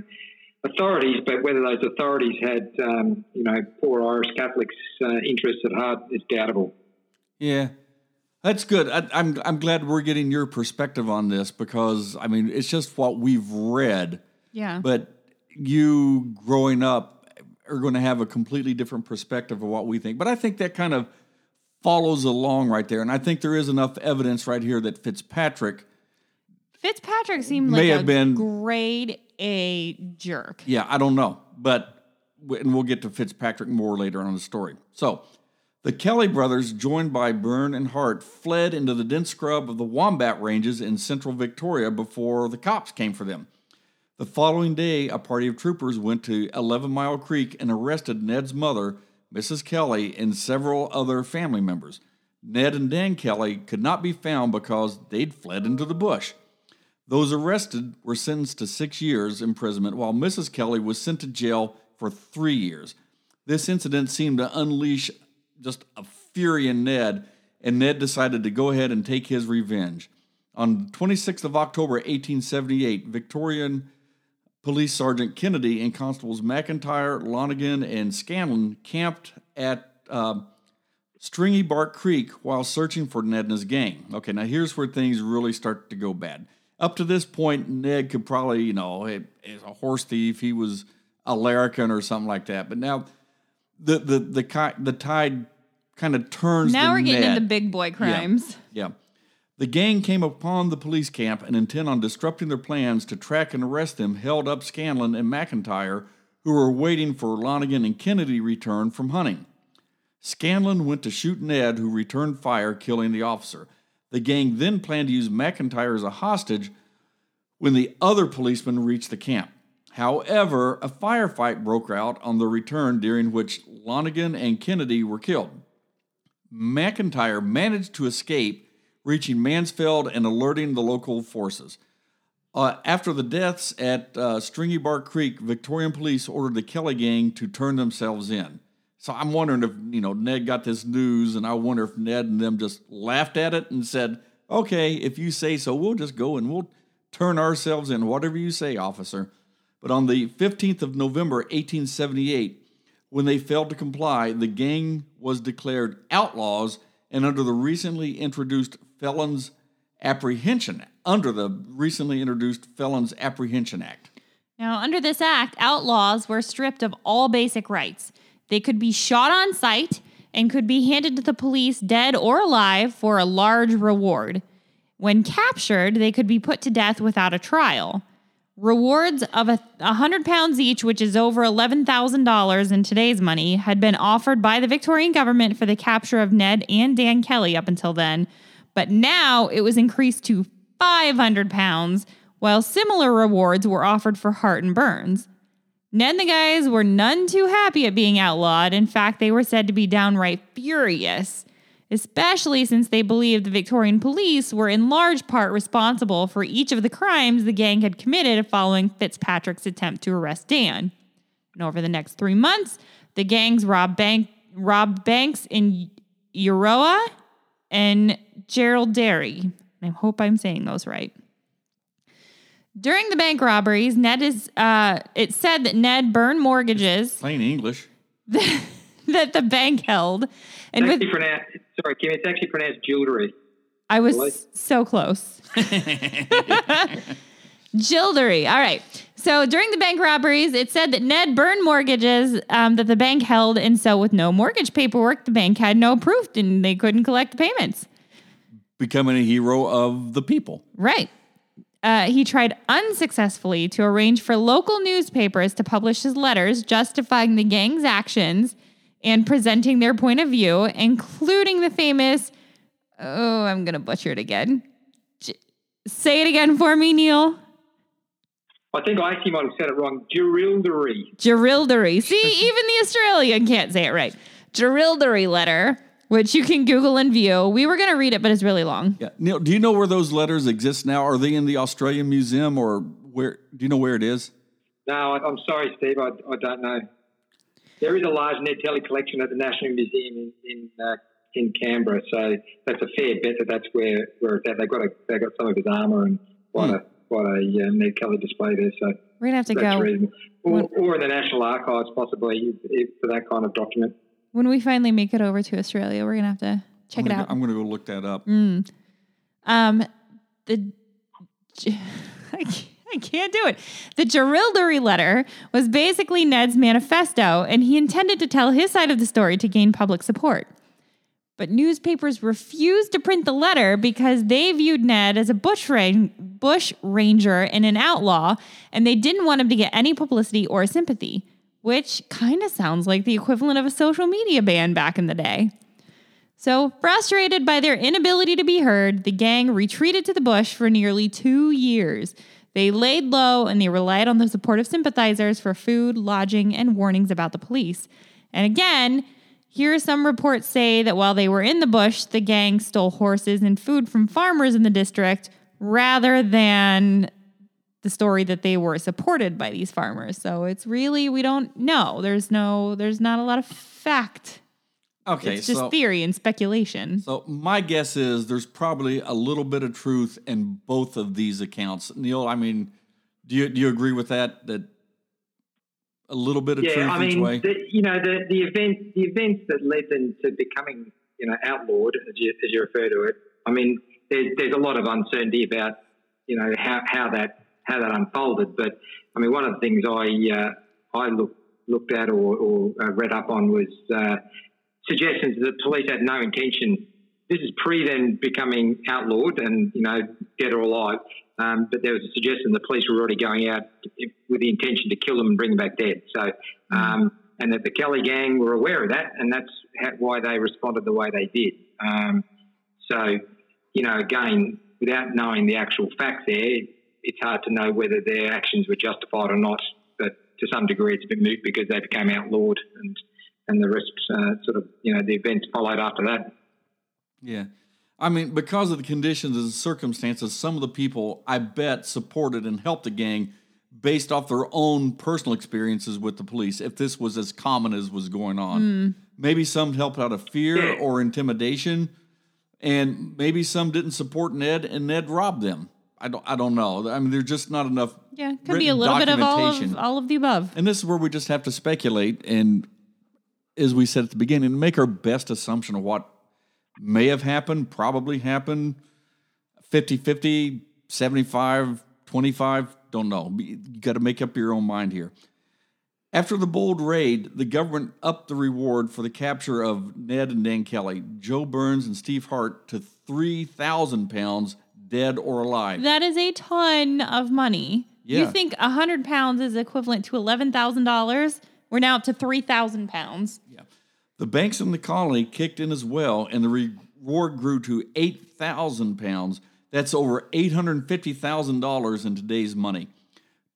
authorities, but whether those authorities had um, you know poor Irish Catholics' uh, interests at heart is doubtable. Yeah, that's good. I, I'm I'm glad we're getting your perspective on this because I mean it's just what we've read, yeah. but you growing up are going to have a completely different perspective of what we think. But I think that kind of follows along right there, and I think there is enough evidence right here that Fitzpatrick. Fitzpatrick seemed May like have a been- grade A jerk. Yeah, I don't know, but and we'll get to Fitzpatrick more later on in the story. So, the Kelly brothers, joined by Byrne and Hart, fled into the dense scrub of the Wombat Ranges in central Victoria before the cops came for them. The following day, a party of troopers went to 11 Mile Creek and arrested Ned's mother, Mrs. Kelly, and several other family members. Ned and Dan Kelly could not be found because they'd fled into the bush. Those arrested were sentenced to six years imprisonment, while Mrs. Kelly was sent to jail for three years. This incident seemed to unleash just a fury in Ned, and Ned decided to go ahead and take his revenge. On 26th of October 1878, Victorian Police Sergeant Kennedy and Constables McIntyre, Lonigan, and Scanlon camped at uh, Stringybark Creek while searching for Ned and his gang. Okay, now here's where things really start to go bad. Up to this point, Ned could probably, you know, as a horse thief. He was a larrikin or something like that. But now, the the the the tide kind of turns. Now we're getting Ned. into big boy crimes. Yeah. The gang came upon the police camp and intent on disrupting their plans to track and arrest them, held up Scanlon and McIntyre, who were waiting for Lonigan and Kennedy return from hunting. Scanlon went to shoot Ned, who returned fire, killing the officer. The gang then planned to use McIntyre as a hostage when the other policemen reached the camp. However, a firefight broke out on the return during which Lonigan and Kennedy were killed. McIntyre managed to escape, reaching Mansfield and alerting the local forces. Uh, after the deaths at uh, Stringybark Creek, Victorian police ordered the Kelly gang to turn themselves in. So I'm wondering if you know Ned got this news, and I wonder if Ned and them just laughed at it and said, "Okay, if you say so, we'll just go and we'll turn ourselves in, whatever you say, officer." But on the 15th of November, 1878, when they failed to comply, the gang was declared outlaws and under the recently introduced Felons Apprehension under the recently introduced Felons Apprehension Act. Now, under this act, outlaws were stripped of all basic rights. They could be shot on sight and could be handed to the police dead or alive for a large reward. When captured, they could be put to death without a trial. Rewards of a hundred pounds each, which is over eleven thousand dollars in today's money, had been offered by the Victorian government for the capture of Ned and Dan Kelly up until then, but now it was increased to five hundred pounds, while similar rewards were offered for Hart and Burns. Ned and the guys were none too happy at being outlawed. In fact, they were said to be downright furious, especially since they believed the Victorian police were in large part responsible for each of the crimes the gang had committed following Fitzpatrick's attempt to arrest Dan. And over the next three months, the gangs robbed, bank, robbed banks in Euroa and Jerilderie. I hope I'm saying those right. During the bank robberies, Ned is uh, it said that Ned burned mortgages Plain English. that the bank held, and It's with actually pronounced, sorry, Kim, it's actually pronounced jewelry. I was so close. Gildery. All right. So during the bank robberies, it said that Ned burned mortgages um, that the bank held, and so with no mortgage paperwork, the bank had no proof, and they couldn't collect the payments. Becoming a hero of the people. Right. Uh, he tried unsuccessfully to arrange for local newspapers to publish his letters justifying the gang's actions and presenting their point of view, including the famous, oh, I'm going to butcher it again. J- say it again for me, Neil. I think I actually might have said it wrong. Jerilderie. Gerildery. See, even the Australian can't say it right. Gerildery letter, which you can Google and view. We were going to read it, but it's really long. Yeah. Neil, do you know where those letters exist now? Are they in the Australian Museum or where? Do you know where it is? No, I- I'm sorry, Steve. I, I don't know. There is a large Ned Kelly collection at the National Museum in in, uh, in Canberra, so that's a fair bet that that's where where it's at. They've got a, they've got some of his armour and quite a quite a uh, Ned Kelly display there. So We're going to have to go. Or, or in the National Archives, possibly if, if, for that kind of document. When we finally make it over to Australia, we're going to have to check I'm it out. Go, I'm going to go look that up. Um, the I can't, I can't do it. The Gerildery letter was basically Ned's manifesto, and he intended to tell his side of the story to gain public support. But newspapers refused to print the letter because they viewed Ned as a bush, bush ranger and an outlaw, and they didn't want him to get any publicity or sympathy, which kind of sounds like the equivalent of a social media ban back in the day. So, frustrated by their inability to be heard, the gang retreated to the bush for nearly two years. They laid low and they relied on the support of sympathizers for food, lodging, and warnings about the police. And again, here some reports say that while they were in the bush, the gang stole horses and food from farmers in the district rather than the story that they were supported by these farmers. So it's really we don't know. There's no there's not a lot of fact Okay, it's just so theory and speculation. so my guess is there's probably a little bit of truth in both of these accounts. Neil, I mean, do you do you agree with that? That a little bit of Yeah, truth I each mean, way. the, you know, the, the events the events that led them to becoming, you know, outlawed, as you, as you refer to it. I mean, there's there's a lot of uncertainty about, you know, how, how that how that unfolded. But I mean, one of the things I uh, I looked looked at or, or uh, read up on was uh, suggestions that police had no intention. This is pre them becoming outlawed and you know dead or alive. Um, but there was a suggestion the police were already going out with the intention to kill them and bring them back dead. So, um, and that the Kelly gang were aware of that, and that's why they responded the way they did. Um, so, you know, again, without knowing the actual facts there, it's hard to know whether their actions were justified or not. But to some degree, it's a bit moot because they became outlawed, and and the rest uh, sort of, you know, the events followed after that. Yeah. I mean, because of the conditions and circumstances, some of the people I bet supported and helped the gang based off their own personal experiences with the police. If this was as common as was going on, hmm. maybe some helped out of fear Yeah. or intimidation, and maybe some didn't support Ned and Ned robbed them. I don't. I don't know. I mean, there's just not enough. Yeah, could be a little bit of all of all of the above. And this is where we just have to speculate and, as we said at the beginning, make our best assumption of what may have happened, probably happened 50 50, 75, 25, don't know. You got to make up your own mind here. After the bold raid, the government upped the reward for the capture of Ned and Dan Kelly, Joe Burns, and Steve Hart to 3,000 pounds, dead or alive. That is a ton of money. You think a hundred pounds is equivalent to eleven thousand dollars? We're now up to three thousand pounds. The banks in the colony kicked in as well, and the reward grew to 8,000 pounds. That's over $850,000 in today's money.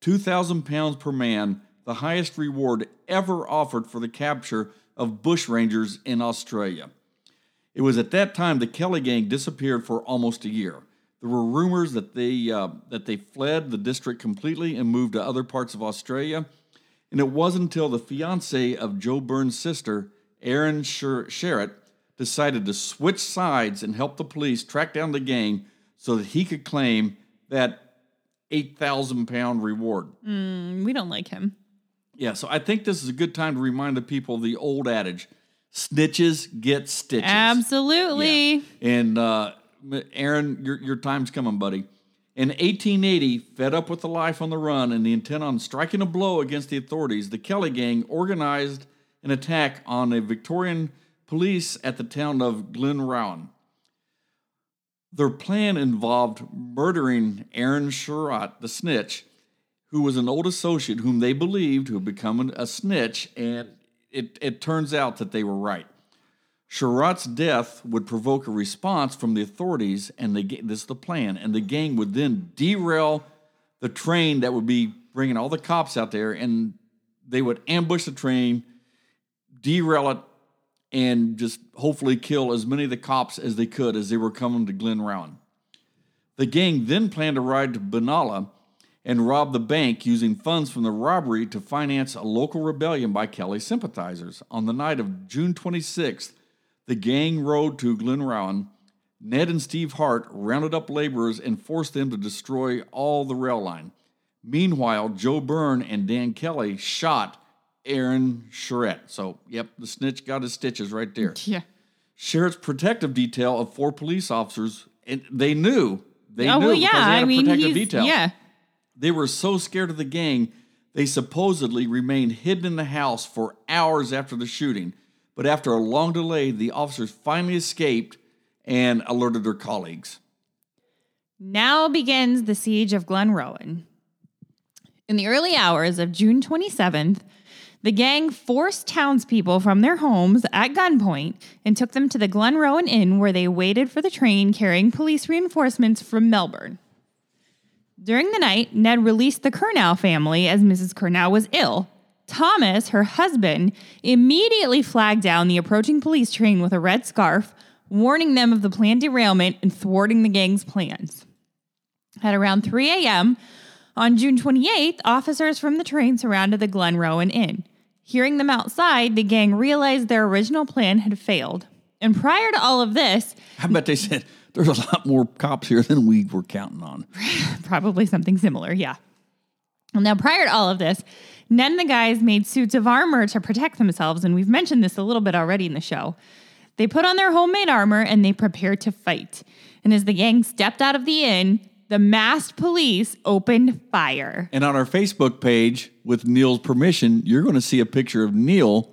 2,000 pounds per man, the highest reward ever offered for the capture of bushrangers in Australia. It was at that time the Kelly gang disappeared for almost a year. There were rumors that they uh, that they fled the district completely and moved to other parts of Australia. And it wasn't until the fiance of Joe Burns' sister, Aaron Sher- Sherritt, decided to switch sides and help the police track down the gang so that he could claim that 8,000 pound reward. Mm, we don't like him. Yeah, so I think this is a good time to remind the people of the old adage snitches get stitches. Absolutely. Yeah. And uh, Aaron, your, your time's coming, buddy. In 1880, fed up with the life on the run and the intent on striking a blow against the authorities, the Kelly gang organized an attack on a Victorian police at the town of Glenrowan. Their plan involved murdering Aaron Sherritt, the snitch, who was an old associate whom they believed who have become a snitch, and it, it turns out that they were right. Sherritt's death would provoke a response from the authorities, and this is the plan, and the gang would then derail the train that would be bringing all the cops out there, and they would ambush the train, derail it, and just hopefully kill as many of the cops as they could as they were coming to Glenrowan. The gang then planned to ride to Benalla and rob the bank using funds from the robbery to finance a local rebellion by Kelly sympathizers. On the night of June 26th, the gang rode to Glenrowan. Ned and Steve Hart rounded up laborers and forced them to destroy all the rail line. Meanwhile, Joe Byrne and Dan Kelly shot Aaron Sherritt. So, yep, the snitch got his stitches right there. Yeah. Sherritt's protective detail of four police officers, and they knew. They oh knew well, because they had I a mean, protective detail. yeah. They were so scared of the gang, they supposedly remained hidden in the house for hours after the shooting. But after a long delay, the officers finally escaped and alerted their colleagues. Now begins the siege of Glenrowan. In the early hours of June 27th, the gang forced townspeople from their homes at gunpoint and took them to the Glenrowan Inn where they waited for the train carrying police reinforcements from Melbourne. During the night, Ned released the Curnow family as Mrs. Curnow was ill. Thomas, her husband, immediately flagged down the approaching police train with a red scarf, warning them of the planned derailment and thwarting the gang's plans. At around 3 a.m. on June 28th, officers from the train surrounded the Glenrowan Inn. Hearing them outside, the gang realized their original plan had failed. And prior to all of this, I bet they said there's a lot more cops here than we were counting on. probably something similar, yeah. Now, prior to all of this, Ned and the guys made suits of armor to protect themselves, and we've mentioned this a little bit already in the show. They put on their homemade armor and they prepared to fight. And as the gang stepped out of the inn, the masked police opened fire. And on our Facebook page, with Neil's permission, you're going to see a picture of Neil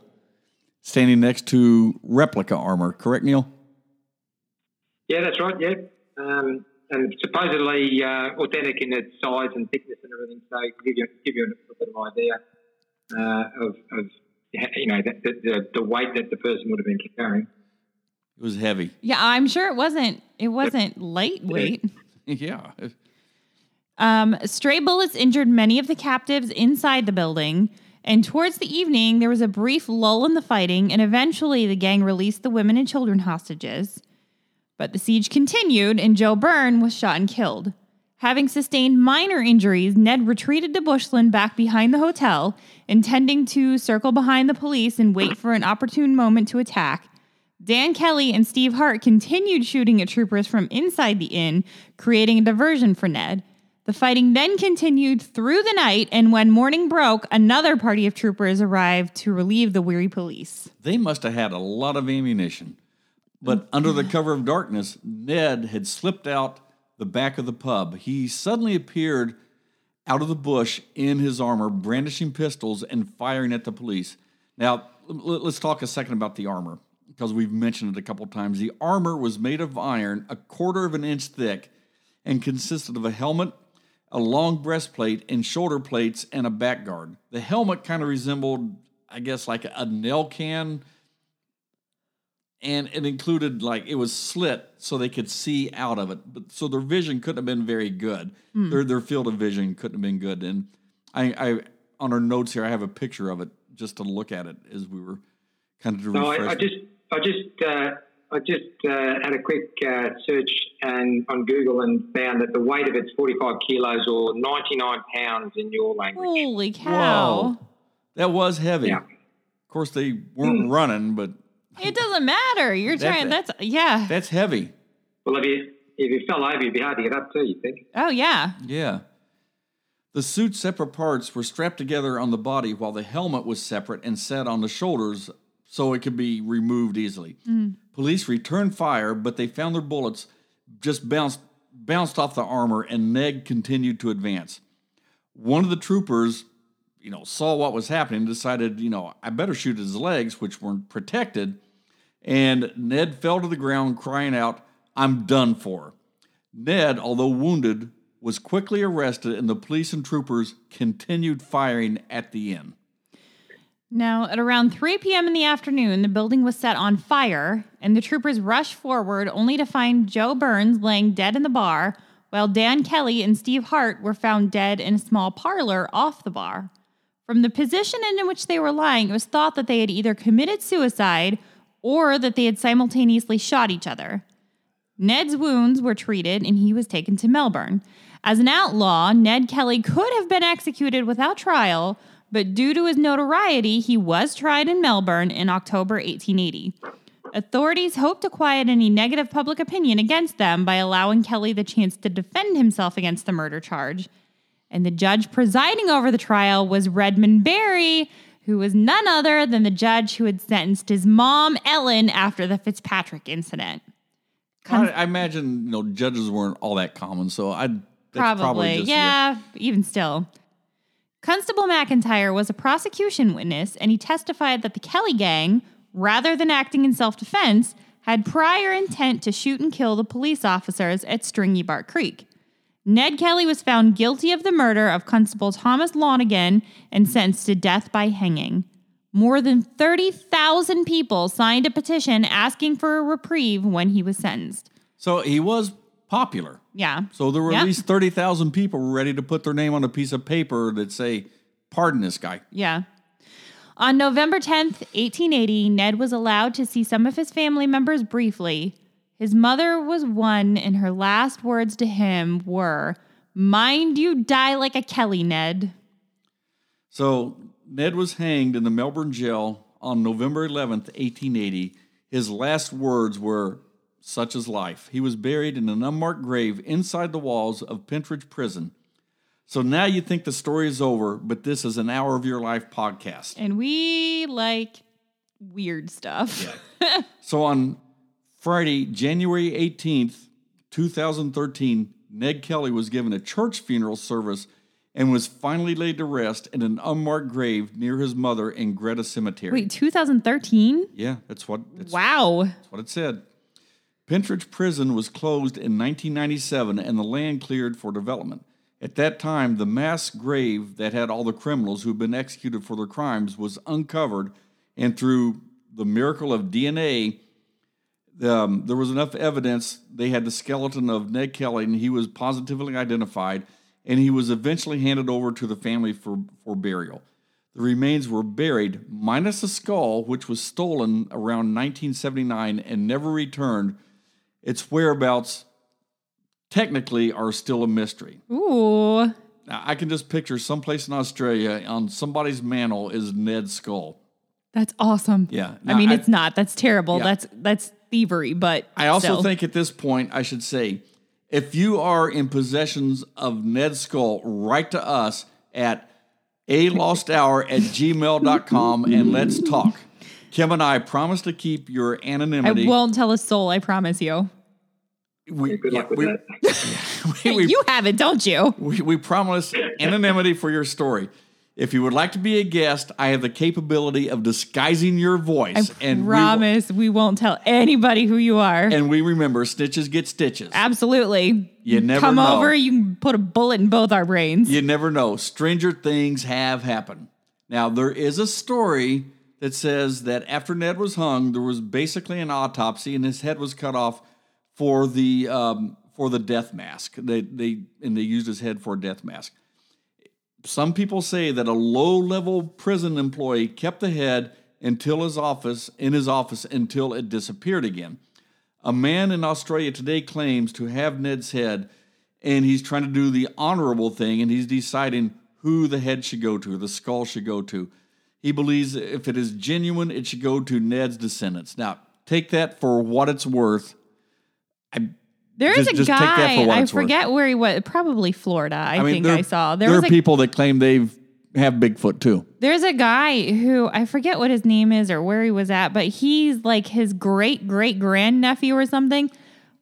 standing next to replica armor. Correct, Neil? Yeah, that's right. Yeah, um, and supposedly uh, authentic in its size and thickness and everything. So give you give you a little bit of idea uh, of, of you know the, the, the weight that the person would have been carrying. It was heavy. Yeah, I'm sure it wasn't it wasn't lightweight. yeah. Um, stray bullets injured many of the captives inside the building. And towards the evening, there was a brief lull in the fighting, and eventually the gang released the women and children hostages. But the siege continued, and Joe Byrne was shot and killed. Having sustained minor injuries, Ned retreated to Bushland back behind the hotel, intending to circle behind the police and wait for an opportune moment to attack. Dan Kelly and Steve Hart continued shooting at troopers from inside the inn, creating a diversion for Ned. The fighting then continued through the night, and when morning broke, another party of troopers arrived to relieve the weary police. They must have had a lot of ammunition. But mm-hmm. under the cover of darkness, Ned had slipped out the back of the pub. He suddenly appeared out of the bush in his armor, brandishing pistols and firing at the police. Now, let's talk a second about the armor, because we've mentioned it a couple times. The armor was made of iron, a quarter of an inch thick, and consisted of a helmet, a long breastplate and shoulder plates and a back guard. The helmet kind of resembled, I guess, like a nail can, and it included like it was slit so they could see out of it. But so their vision couldn't have been very good. Hmm. Their their field of vision couldn't have been good. And I, I on our notes here, I have a picture of it just to look at it as we were kind of to No. I, I just, I just, uh, I just uh, had a quick uh, search and on Google and found that the weight of it's 45 kilos or 99 pounds in your language. Holy cow. Whoa, that was heavy. Yeah. Of course, they weren't running, but It doesn't matter. You're That's trying. it. That's yeah. that's heavy. Well, if you if you fell over, it'd be hard to get up too. You think? Oh yeah. Yeah. The suit's separate parts were strapped together on the body while the helmet was separate and set on the shoulders so it could be removed easily. Police returned fire, but they found their bullets just bounced bounced off the armor and Ned continued to advance. One of the troopers, you know, saw what was happening, decided, you know, I better shoot his legs, which weren't protected, and Ned fell to the ground crying out, I'm done for. Ned, although wounded, was quickly arrested, and the police and troopers continued firing at the inn. Now, at around 3 p.m. in the afternoon, the building was set on fire, and the troopers rushed forward only to find Joe Burns laying dead in the bar, while Dan Kelly and Steve Hart were found dead in a small parlor off the bar. From the position in which they were lying, it was thought that they had either committed suicide or that they had simultaneously shot each other. Ned's wounds were treated and he was taken to Melbourne. As an outlaw, Ned Kelly could have been executed without trial, but due to his notoriety, he was tried in Melbourne in October 1880. Authorities hoped to quiet any negative public opinion against them by allowing Kelly the chance to defend himself against the murder charge. And the judge presiding over the trial was Redmond Barry, who was none other than the judge who had sentenced his mom, Ellen, after the Fitzpatrick incident. I, I imagine you know judges weren't all that common, so I'd Probably, just, yeah, even still. Constable McIntyre was a prosecution witness, and he testified that the Kelly gang, rather than acting in self defense, had prior intent to shoot and kill the police officers at Stringybark Creek. Ned Kelly was found guilty of the murder of Constable Thomas Lonigan and sentenced to death by hanging. More than 30,000 people signed a petition asking for a reprieve when he was sentenced. So he was popular. Yeah. So there were Yep. at least thirty thousand people ready to put their name on a piece of paper that say, "Pardon this guy." Yeah. On November 10th, 1880, Ned was allowed to see some of his family members briefly. His mother was one, and her last words to him were, Mind you die like a Kelly, Ned. So Ned was hanged in the Melbourne jail on November 11th, 1880. His last words were, Such is life. He was buried in an unmarked grave inside the walls of Pentridge Prison. So now you think the story is over, but this is an hour of your life podcast. And we like weird stuff. Yeah. So on Friday, January 18th, 2013, Ned Kelly was given a church funeral service and was finally laid to rest in an unmarked grave near his mother in Greta Cemetery. Wait, 2013? Yeah, that's what that's, Wow. that's what it said. Pentridge Prison was closed in 1997 and the land cleared for development. At that time, the mass grave that had all the criminals who'd been executed for their crimes was uncovered, and through the miracle of DNA, um, there was enough evidence. They had the skeleton of Ned Kelly, and he was positively identified, and he was eventually handed over to the family for, for burial. The remains were buried, minus the skull, which was stolen around 1979 and never returned. Its whereabouts technically are still a mystery. Ooh. Now, I can just picture someplace in Australia on somebody's mantle is Ned's skull. That's awesome. Yeah. I mean, I- it's not. That's terrible. Yeah. That's that's thievery, but I also still. think at this point, I should say, if you are in possessions of Ned's skull, write to us at a lost hour at gmail.com and let's talk. Kim and I promise to keep your anonymity. I won't tell a soul, I promise you. We, Good yeah, luck with we, that. we, we, you have it, don't you? we, we promise anonymity for your story. If you would like to be a guest, I have the capability of disguising your voice. I and we will- promise we, won't tell anybody who you are. and we remember stitches get stitches. Absolutely. You never Come know. over, you can put a bullet in both our brains. You never know. Stranger things have happened. Now, there is a story that says that after Ned was hung, there was basically an autopsy and his head was cut off for the um, for the death mask. They they and they used his head for a death mask. Some people say that a low level prison employee kept the head until his office in his office until it disappeared again. A man in Australia today claims to have Ned's head, and he's trying to do the honorable thing, and he's deciding who the head should go to, the skull should go to. He believes if it is genuine, it should go to Ned's descendants. Now, take that for what it's worth. I, There is Just- a guy, for I it's worth. forget where he was, probably Florida, I, I mean, think there, I saw. There, there was are a, people that claim they've have Bigfoot too. There's a guy who I forget what his name is or where he was at, but he's like his great great grandnephew or something,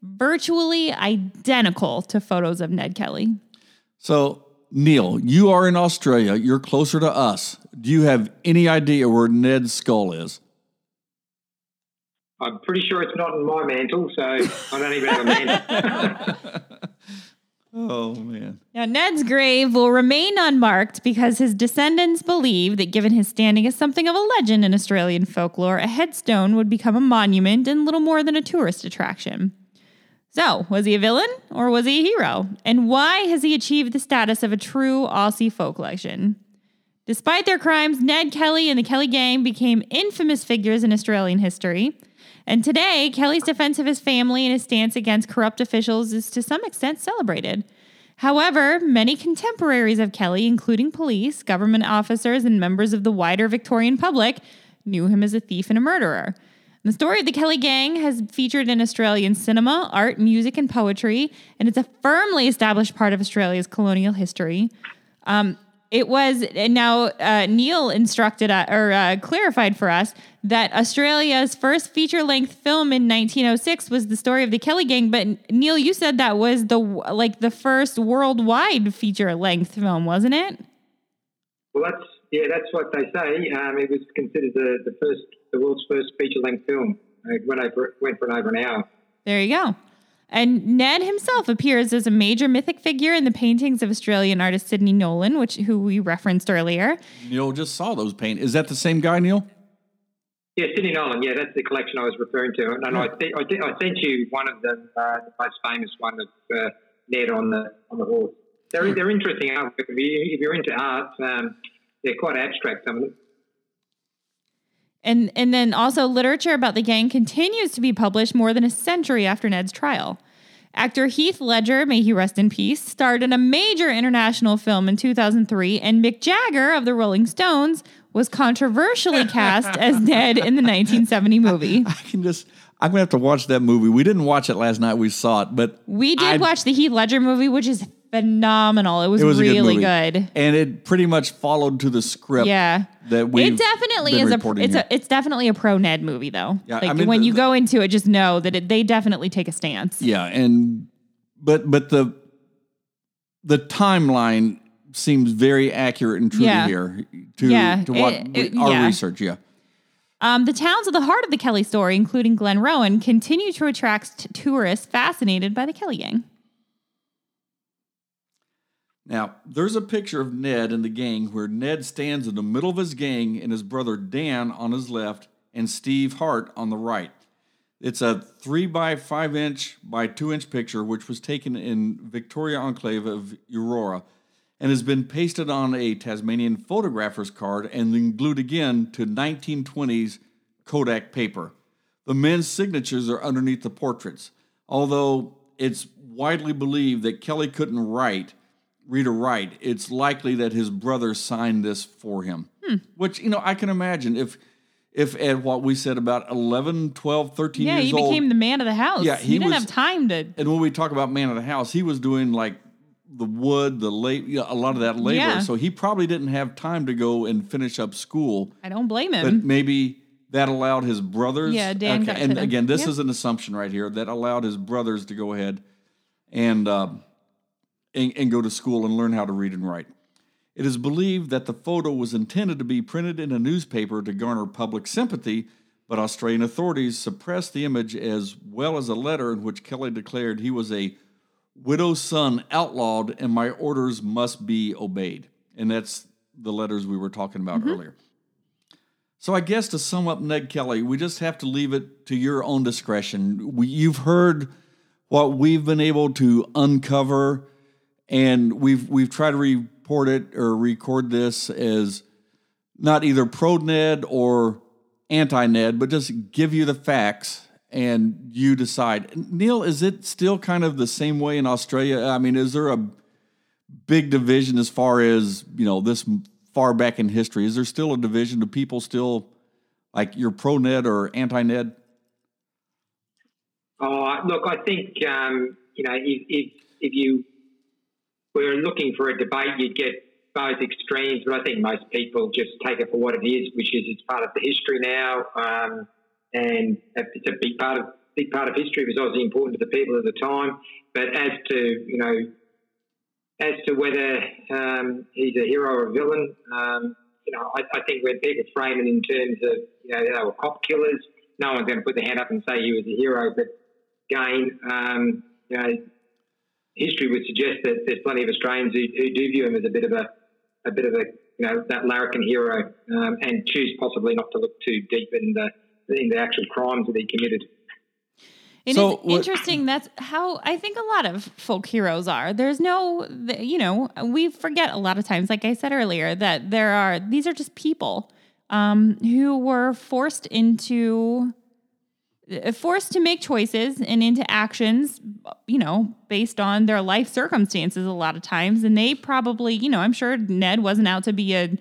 virtually identical to photos of Ned Kelly. So, Neil, you are in Australia. You're closer to us. Do you have any idea where Ned's skull is? I'm pretty sure it's not in my mantle, so I don't even have a mantle. Oh man. Now, Ned's grave will remain unmarked because his descendants believe that, given his standing as something of a legend in Australian folklore, a headstone would become a monument and little more than a tourist attraction. So, was he a villain or was he a hero? And why has he achieved the status of a true Aussie folk legend? Despite their crimes, Ned Kelly and the Kelly Gang became infamous figures in Australian history. And today, Kelly's defense of his family and his stance against corrupt officials is to some extent celebrated. However, many contemporaries of Kelly, including police, government officers, and members of the wider Victorian public, knew him as a thief and a murderer. The story of the Kelly Gang has featured in Australian cinema, art, music, and poetry, and it's a firmly established part of Australia's colonial history. Um, it was and now uh, Neil instructed uh, or uh, clarified for us that Australia's first feature-length film in 1906 was the story of the Kelly Gang. But Neil, you said that was the like the first worldwide feature-length film, wasn't it? Well, that's yeah, that's what they say. Um, it was considered the, the first, the world's first feature-length film. It went over, went for an over an hour. There you go. And Ned himself appears as a major mythic figure in the paintings of Australian artist Sidney Nolan, which who we referenced earlier. Neil just saw those paint. Is that the same guy, Neil? Yeah, Sidney Nolan. Yeah, that's the collection I was referring to. And I, th- I, th- I sent you one of them, uh, the most famous one of uh, Ned on the on the horse. They're they're interesting artwork. If, you, if you're into art, um, they're quite abstract. Some of them. And and then also literature about the gang continues to be published more than a century after Ned's trial. Actor Heath Ledger, may he rest in peace, starred in a major international film in 2003, and Mick Jagger of the Rolling Stones was controversially cast as Ned in the 1970 movie. I can just. I'm gonna have to watch that movie. We didn't watch it last night. We saw it, but We did I- watch the Heath Ledger movie, which is phenomenal. It was, It was really good, good. and it pretty much followed to the script. Yeah. that we it definitely is a it's a it's definitely a pro Ned movie though. Yeah, like I mean, when the- you go into it, just know that it, they definitely take a stance. yeah, and but but the the timeline seems very accurate and true Yeah. here to Yeah, to what it- it- our yeah. research. Yeah, Um, the towns at the heart of the Kelly story, including Glenrowan, continue to attract t- tourists fascinated by the Kelly gang. Now, there's a picture of Ned and the gang where Ned stands in the middle of his gang and his brother Dan on his left and Steve Hart on the right. It's a three by five inch by two inch picture, which was taken in Victoria Enclave of Aurora and has been pasted on a Tasmanian photographer's card and then glued again to 1920s Kodak paper. The men's signatures are underneath the portraits. Although it's widely believed that Kelly couldn't write, read or write, it's likely that his brother signed this for him. Which, you know, I can imagine if if at what we said about 11, 12, 13 Yeah, years he old. became the man of the house. Yeah, he, he didn't was- have time to. and when we talk about man of the house, he was doing like the wood, the late, you know, a lot of that labor. Yeah. So he probably didn't have time to go and finish up school. I don't blame him. But maybe that allowed his brothers. Yeah, Dan got and again, this yeah. is an assumption right here that allowed his brothers to go ahead and, uh, and and go to school and learn how to read and write. It is believed that the photo was intended to be printed in a newspaper to garner public sympathy, but Australian authorities suppressed the image as well as a letter in which Kelly declared he was a widow's son outlawed and my orders must be obeyed. And that's the letters we were talking about mm-hmm. earlier. So I guess to sum up Ned Kelly, we just have to leave it to your own discretion. We, you've heard what we've been able to uncover, and we've we've tried to report it or record this as not either pro Ned or anti Ned, but just give you the facts and you decide. Neil, is it still kind of the same way in Australia? I mean, is there a big division as far as you know this far back in history? Is there still a division? Do people still like you're pro Ned or anti Ned? Oh, look, I think um, you know if, if if you were looking for a debate, you'd get both extremes. But I think most people just take it for what it is, which is it's part of the history now, um, and it's a big part of big part of history. It was obviously important to the people at the time. But as to you know, as to whether um, he's a hero or a villain, um, you know, I, I think when people frame it in terms of you know they were cop killers, no one's going to put their hand up and say he was a hero. But again, um, you know, history would suggest that there's plenty of Australians who, who do view him as a bit of a, a bit of a, you know, that larrikin hero, um, and choose possibly not to look too deep in the in the actual crimes that he committed. It is So what- interesting. That's how I think a lot of folk heroes are. There's no, you know, we forget a lot of times, like I said earlier, that there are, these are just people um, who were forced into, Uh, forced to make choices and into actions, you know, based on their life circumstances a lot of times. And they probably, you know, I'm sure Ned wasn't out to be a,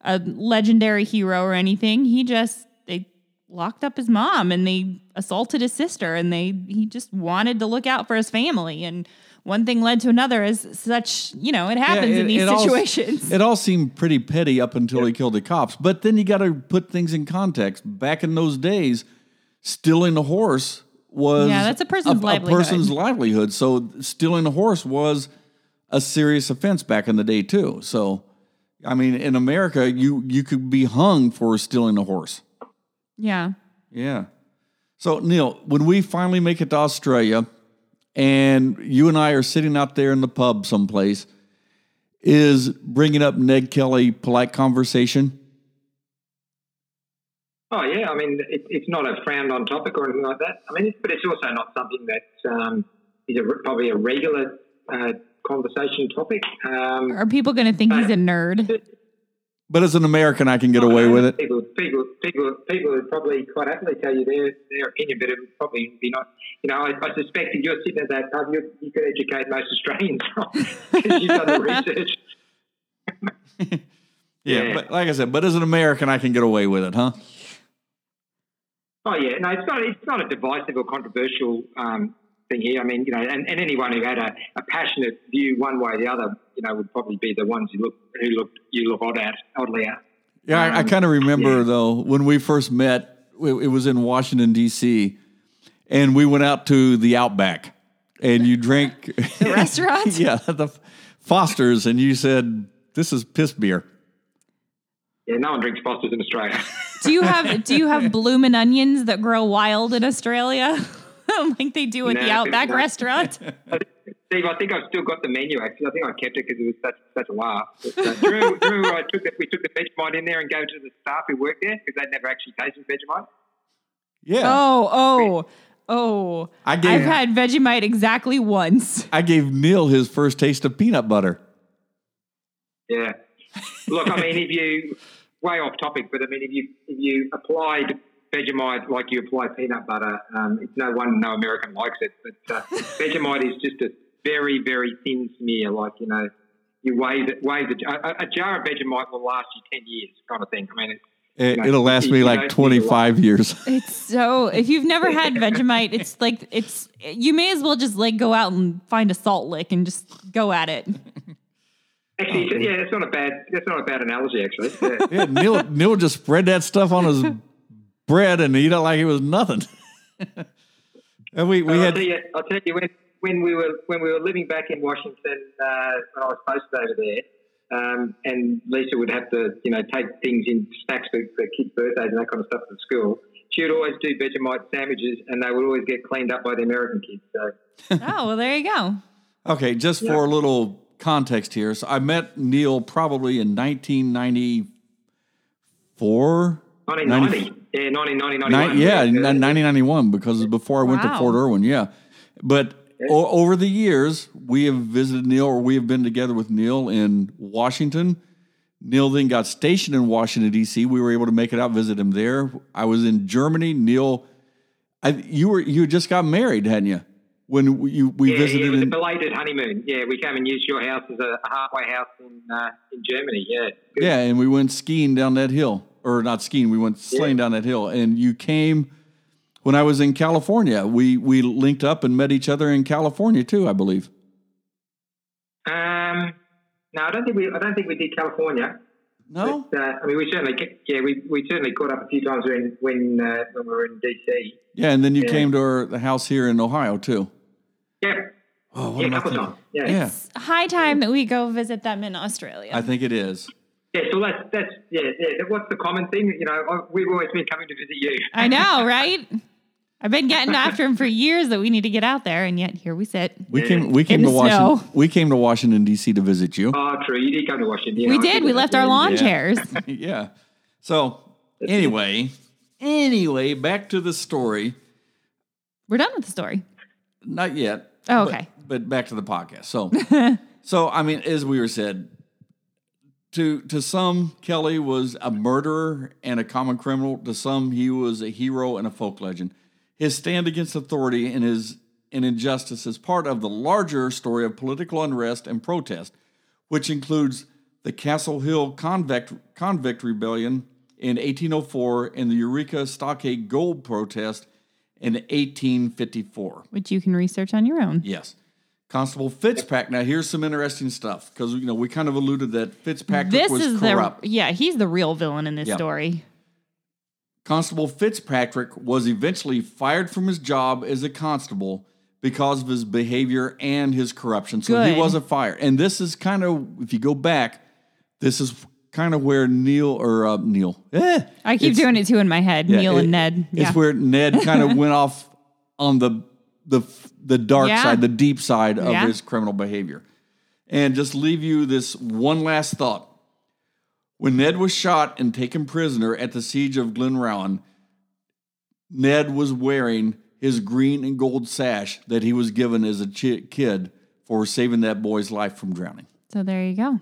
a legendary hero or anything. He just, they locked up his mom and they assaulted his sister and they he just wanted to look out for his family and one thing led to another as such you know it happens Yeah, in these all- situations it all seemed pretty petty up until he killed the cops. But then you got to put things in context. Back in those days, stealing a horse was Yeah, that's a person's livelihood. person's livelihood. So stealing a horse was a serious offense back in the day too. So, I mean, in America, you you could be hung for stealing a horse. yeah Yeah. So Neil, when we finally make it to Australia, and you and I are sitting out there in the pub someplace, is bringing up Ned Kelly polite conversation? Oh yeah, I mean it, it's not a frowned on topic or anything like that. I mean, but it's also not something that um, is a, probably a regular uh, conversation topic. Um, are people going to think he's a nerd But as an American, I can get away with it. People, people, people, people would probably quite happily tell you their their opinion, but it would probably be not. You know, I, I suspect if you're sitting at that pub, you, you could educate most Australians because you've done the research. Yeah, Yeah. but like I said, but as an American, I can get away with it, huh? Oh yeah, no, it's not. It's not a divisive or controversial um, thing here. I mean, you know, and, and anyone who had a, a passionate view one way or the other, you know, would probably be the ones who look who looked you look odd at, oddly at. Yeah, I, I Um, kind of remember yeah. though when we first met. It, it was in Washington D.C. and we went out to the Outback, and you drank The restaurant? yeah, the Foster's, and you said this is piss beer. Yeah, no one drinks Foster's in Australia. Do you have do you have bloomin' onions that grow wild in Australia? like they do at the Outback no. restaurant? Steve, I think I've still got the menu. Actually, I think I kept it because it was such such a laugh. But, uh, do, you remember, do you remember I took the, we took the Vegemite in there and gave it to the staff who worked there because they'd never actually tasted Vegemite. Yeah, Oh, oh, oh. I gave- I've had Vegemite exactly once. I gave Neil his first taste of peanut butter. Yeah. Look, I mean, if you way off topic, but I mean, if you if you applied Vegemite like you apply peanut butter, um, it's no wonder no American likes it. But uh, Vegemite is just a very very thin smear, like you know, you wave it, wave it. A, a- a jar of Vegemite will last you ten years, kind of thing. I mean, it's, It, No, it'll last me like don't need a twenty five years. It's so if you've never had Vegemite, it's like it's you may as well just like go out and find a salt lick and just go at it. Actually, Oh, yeah, it's not a bad that's not a bad analogy, actually. Yeah. Yeah, Neil Neil just spread that stuff on his bread and eat it like it was nothing. and we we I'll had tell you, I'll tell you when, when we were when we were living back in Washington uh, when I was posted over there, um, and Lisa would have to you know take things in snacks for, for kids' birthdays and that kind of stuff to school. She would always do Vegemite sandwiches, and they would always get cleaned up by the American kids. So Oh well, there you go. okay. Just for a little context here, so I met Neil probably in nineteen ninety four. 1990, yeah, 1990, Nine, yeah, in 1991 because it was before I went to Fort Irwin. Yeah, but o- over the years we have visited Neil, or we have been together with Neil in Washington. Neil then got stationed in Washington D.C. We were able to make it out, visit him there. I was in Germany. Neil, I, you were you just got married, hadn't you? When we- you we Yeah, yeah, it visited was a in belated honeymoon. Yeah, we came and used your house as a, a halfway house in uh, in Germany. Yeah, yeah, and we went skiing down that hill, or not skiing. We went sleighing down that hill, and you came when I was in California. We we linked up and met each other in California too, I believe. Um, no, I don't think we. I don't think we did California. No, But, uh, I mean, we certainly, yeah, we, we certainly caught up a few times when when uh, when we were in DC. yeah, and then you Yeah. came to our the house here in Ohio too. Yeah, Oh, what yeah, am a I couple thinking? times. Yeah, Yeah, It's high time that we go visit them in Australia. I think it is. yeah. So that's that's yeah, yeah. What's the common thing? You know, we've always been coming to visit you. I know, right? I've been getting after him for years that we need to get out there, and yet here we sit. We came we came to Washington. snow. We came to Washington D.C. to visit you. Oh, true. You did come to Washington. Yeah, we did. We left our lawn Yeah. chairs. yeah. So anyway, anyway, back to the story. We're done with the story. Not yet. Oh, but- okay. But, back to the podcast. So, so I mean, as we were said, to to some, Kelly was a murderer and a common criminal. To some, he was a hero and a folk legend. His stand against authority and his and injustice is part of the larger story of political unrest and protest, which includes the Castle Hill convict convict rebellion in 1804 and the Eureka Stockade Gold protest in 1854. Which you can research on your own. Yes. Constable Fitzpatrick. Now, here's some interesting stuff because you know we kind of alluded that Fitzpatrick This was is corrupt. the yeah. He's the real villain in this Yeah. story. Constable Fitzpatrick was eventually fired from his job as a constable because of his behavior and his corruption. So he wasn't fired. And this is kind of, if you go back, this is kind of where Neil or uh, Neil. Eh, I keep doing it too in my head. yeah, Neil it- and Ned. It's where Ned kind of went off on the the the dark Yeah. side, the deep side of Yeah. his criminal behavior. And just leave you this one last thought. When Ned was shot and taken prisoner at the siege of Glenrowan, Ned was wearing his green and gold sash that he was given as a chi- kid for saving that boy's life from drowning. so there you go.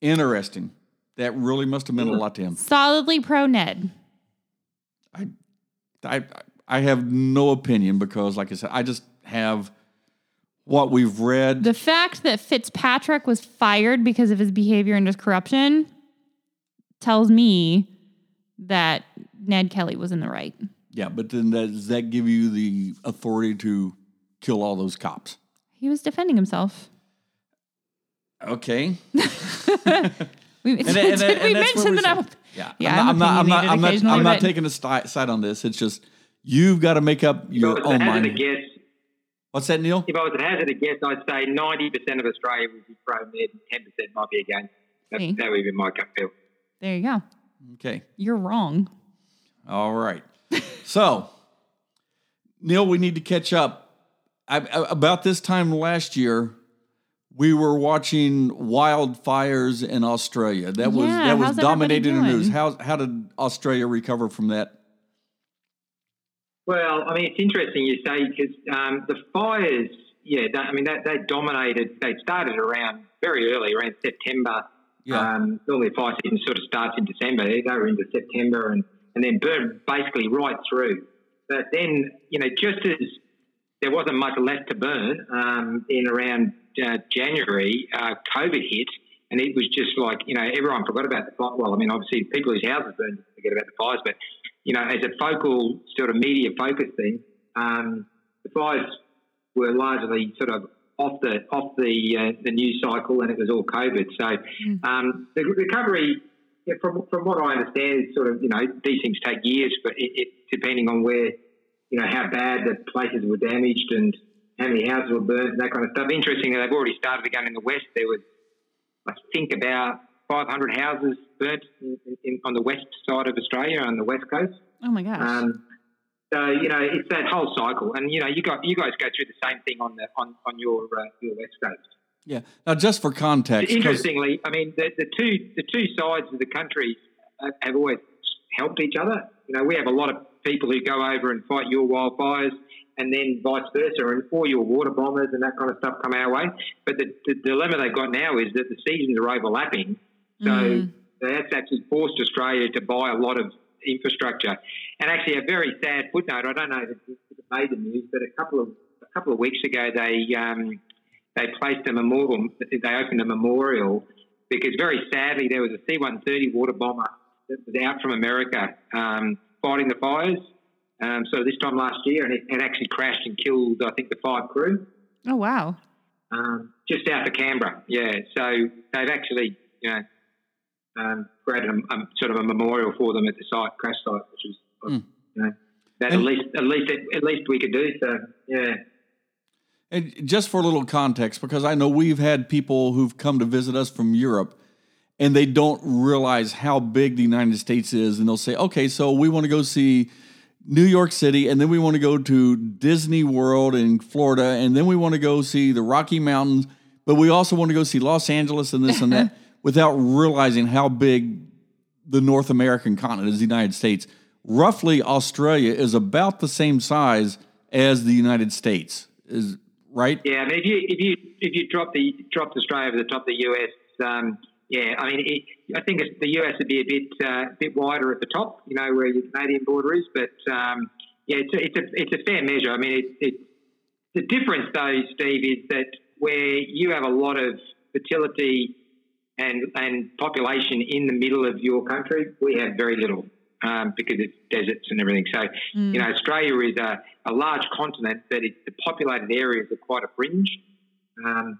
Interesting. That really must have meant a mm. lot to him. Solidly pro Ned. I, I, I have no opinion because, like I said, I just have what we've read. The fact that Fitzpatrick was fired because of his behavior and his corruption tells me that Ned Kelly was in the right. yeah, but then that, does that give you the authority to kill all those cops? He was defending himself. Okay. We, And, that- and, that- we and that's where mentioned we that I'm, yeah, Yeah, I'm I'm not, I'm not, I'm not, I'm not taking a sti- side on this. It's just you've got to make up your if own to hazard a mind. guess, What's that, Neil? if I was to hazard a guess, I'd say 90% of Australia would be pro Ned and 10% might be against. That, See. that would be my gut feel. there you go. Okay. You're wrong. All right. so, Neil, we need to catch up. I, I- about this time last year, we were watching wildfires in Australia. That was Yeah, that was how's dominating the news. How how did Australia recover from that? Well, I mean, it's interesting you say because um, the fires, yeah, they, I mean, they, they dominated. They started around very early, around September. Yeah. Um, normally, fire season sort of starts in December. They go into September and, and then burn basically right through. But then, you know, just as there wasn't much left to burn um, in around uh, January, uh, COVID hit, and it was just like you know everyone forgot about the fire. Well, I mean, obviously people whose houses burned forget about the fires, but you know, as a focal sort of media focus thing, um, the fires were largely sort of off the off the uh, the news cycle, and it was all COVID. So um, the recovery, yeah, from from what I understand, is sort of you know these things take years, but it, it depending on where you know how bad the places were damaged and how many houses were burnt and that kind of stuff. Interestingly, they've already started again in the west. There was, I think, about 500 houses burnt in, in, on the west side of Australia on the west coast. Oh my gosh. Um, so you know it's that whole cycle, and you know you got you guys go through the same thing on the on on your uh, your west coast. Yeah. Now, just for context, Interestingly, I mean the, the two the two sides of the country have, have always helped each other. You know, we have a lot of people who go over and fight your wildfires, and then vice versa, and all your water bombers and that kind of stuff come our way. But the, the dilemma they've got now is that the seasons are overlapping, so Mm. that's actually forced Australia to buy a lot of infrastructure. And actually, a very sad footnote. I don't know if it, made the news, but a couple of a couple of weeks ago, they um, they placed a memorial. They opened a memorial because very sadly there was a C-130 water bomber that was out from America um, fighting the fires. Um, so this time last year, and it, it actually crashed and killed, I think, the five crew oh wow. um, just out of Canberra. Yeah, so they've actually, you know, um, created a, a sort of a memorial for them at the site, crash site, which is, Mm. you know, that at least at least at least we could do. So yeah. And just for a little context, because I know we've had people who've come to visit us from Europe and they don't realize how big the United States is. And they'll say, okay, so we want to go see New York City, and then we want to go to Disney World in Florida, and then we want to go see the Rocky Mountains, but we also want to go see Los Angeles and this and that without realizing how big the North American continent is the United States. Roughly, Australia is about the same size as the United States. Is right? Yeah, I mean, if you if you if you drop the drop Australia over the top of the US, um, yeah, I mean, it, I think it's, the US would be a bit uh, bit wider at the top, you know, where your Canadian border is. But um, yeah, it's a, it's a it's a fair measure. I mean, it, it the difference though, Steve, is that where you have a lot of fertility and and population in the middle of your country, we have very little. Um, because it's deserts and everything. So, you know, Australia is a, a large continent, but it's, the populated areas are quite a fringe. Um,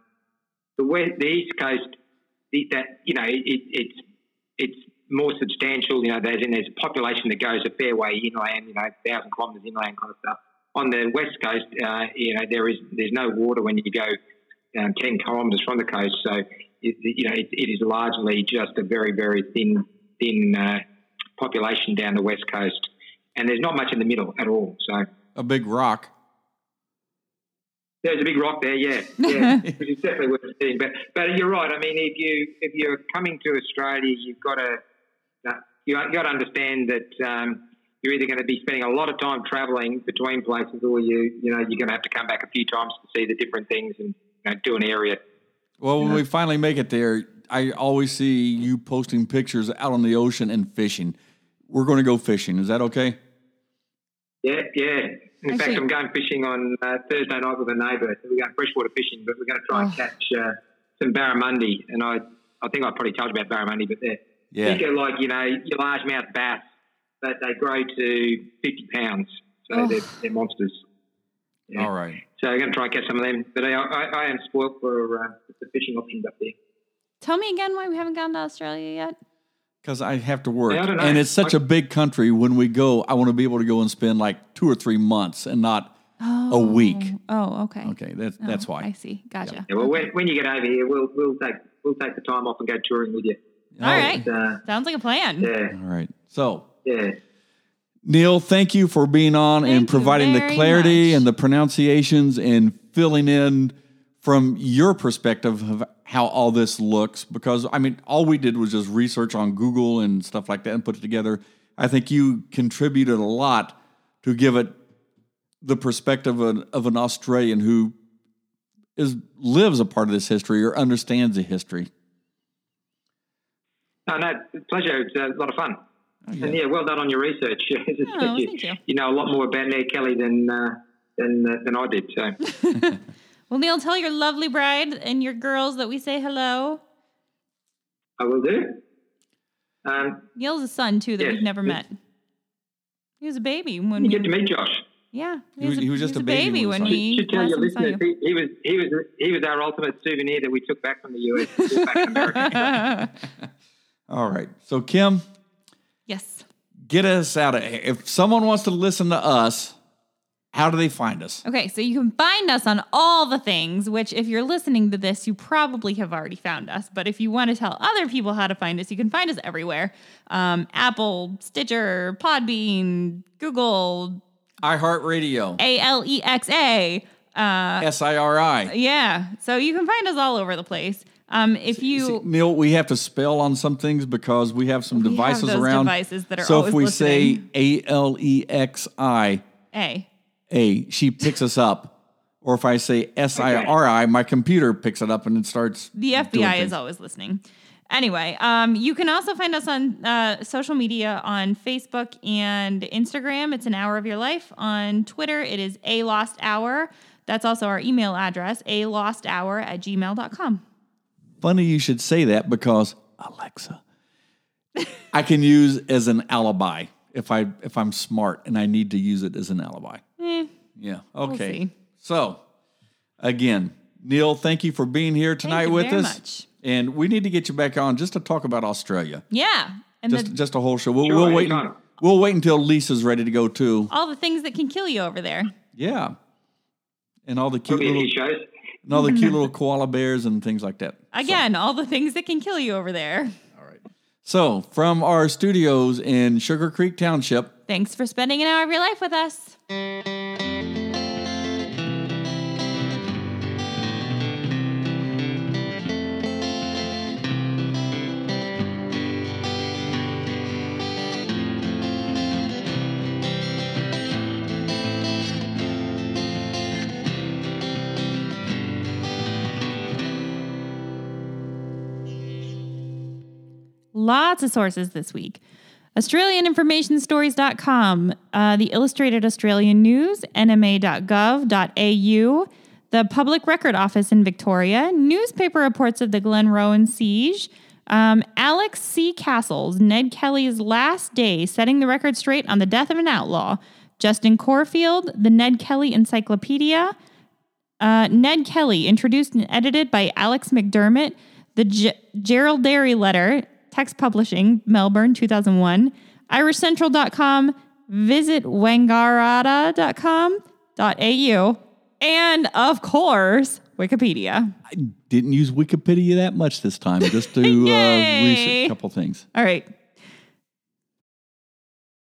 the west, the east coast, that you know, it, it's it's more substantial. You know, there's and there's a population that goes a fair way inland. You know, thousand kilometres inland kind of stuff. On the west coast, uh, you know, there is there's no water when you go um, ten kilometres from the coast. So, it, you know, it, it is largely just a very very thin thin uh, population down the west coast, and there's not much in the middle at all. So. A big rock. There's a big rock there, yeah, yeah, which is definitely worth seeing. But but you're right. I mean, if you if you're coming to Australia, you've got to you got to understand that um, you're either going to be spending a lot of time travelling between places, or you you know you're going to have to come back a few times to see the different things and you know, do an area. Well, when we finally make it there, I always see you posting pictures out on the ocean and fishing. We're going to go fishing. Is that okay? Yeah, yeah. In Actually- fact, I'm going fishing on uh, Thursday night with a neighbour. So we're going freshwater fishing, but we're going to try and Oh. catch uh, some barramundi. And I, I think I probably told you about barramundi, but they're Yeah. think of like you know your largemouth bass, but they grow to 50 pounds, so Oh. they're, they're monsters. Yeah. All right. So I'm going to try and catch some of them. But I, I, I am spoiled for uh, the fishing options up there. Tell me again why we haven't gone to Australia yet. Because I have to work. Yeah, I don't know. and it's such a big country. When we go, I want to be able to go and spend like two or three months and not a week. Oh, okay. Okay, that's Oh, that's why. I see. Gotcha. Yeah, well, when, when you get over here, we'll we'll take we'll take the time off and go touring with you. All right. Uh, Sounds like a plan. yeah, All right. So, yeah. Neil, thank you for being on Thank and providing the clarity much. and the pronunciations and filling in from your perspective of how all this looks. Because, I mean, all we did was just research on Google and stuff like that and put it together. I think you contributed a lot to give it the perspective of an, of an Australian who is lives a part of this history or understands the history. No, no, pleasure. It's a lot of fun. And yeah, well done on your research. Oh, you, thank you. you know a lot more about Ned Kelly than uh, than uh, than I did. So Well, Neil, tell your lovely bride and your girls that we say hello. I will do. Um, Neil's a son too that Yes. we've never met. He was a baby when you we. get to meet Josh. Yeah, He was- he was just a baby when when we we. Should tell last your listeners he, he was he was he was our ultimate souvenir that we took back from the US back to America. All right. So, Kim, yes. get us out of here. If someone wants to listen to us, how do they find us? Okay, so you can find us on all the things, which if you're listening to this, you probably have already found us. But if you want to tell other people how to find us, you can find us everywhere um, Apple, Stitcher, Podbean, Google, iHeartRadio, A L E X A. Uh, S I R I. yeah, so you can find us all over the place. Um, if you. See, Neil, we have to spell on some things because we have some We have devices those around. devices that are so if we listening. say A L E X I A. A, she picks us up. Or if I say S I R I, my computer picks it up and it starts. The FBI is always listening. Anyway, um, you can also find us on uh, social media on Facebook and Instagram. It's an hour of your life. On Twitter, it is a lost hour. That's also our email address, a lost hour at gmail.com. Funny you should say that because Alexa, I can use as an alibi if I if I'm smart and I need to use it as an alibi. Yeah. Okay. see. So, again, Neil, thank you for being here tonight you with very us. much. And we need to get you back on just to talk about Australia. yeah. And Just the, just a whole show. We'll, Sure, we'll wait. anytime. We'll wait until Lisa's ready to go too. all the things that can kill you over there. Yeah. And all the cute little shows. and all the cute little koala bears and things like that. Again, all the things that can kill you over there. All right. So, from our studios in Sugar Creek Township, Thanks for spending an hour of your life with us. Lots of sources this week. AustralianInformationStories.com, uh, the Illustrated Australian News, nma.gov.au, the Public Record Office in Victoria, newspaper reports of the Glenrowan siege, um, Alex C. Castles, Ned Kelly's last day setting the record straight on the death of an outlaw, Justin Corfield, the Ned Kelly Encyclopedia, uh, Ned Kelly, introduced and edited by Alex McDermott. The G- Jerilderie Letter, Text Publishing, Melbourne, 2001. IrishCentral.com. Visit wangaratta.com.au. And of course, Wikipedia. I didn't use Wikipedia that much this time, just to uh, research a couple things. All right.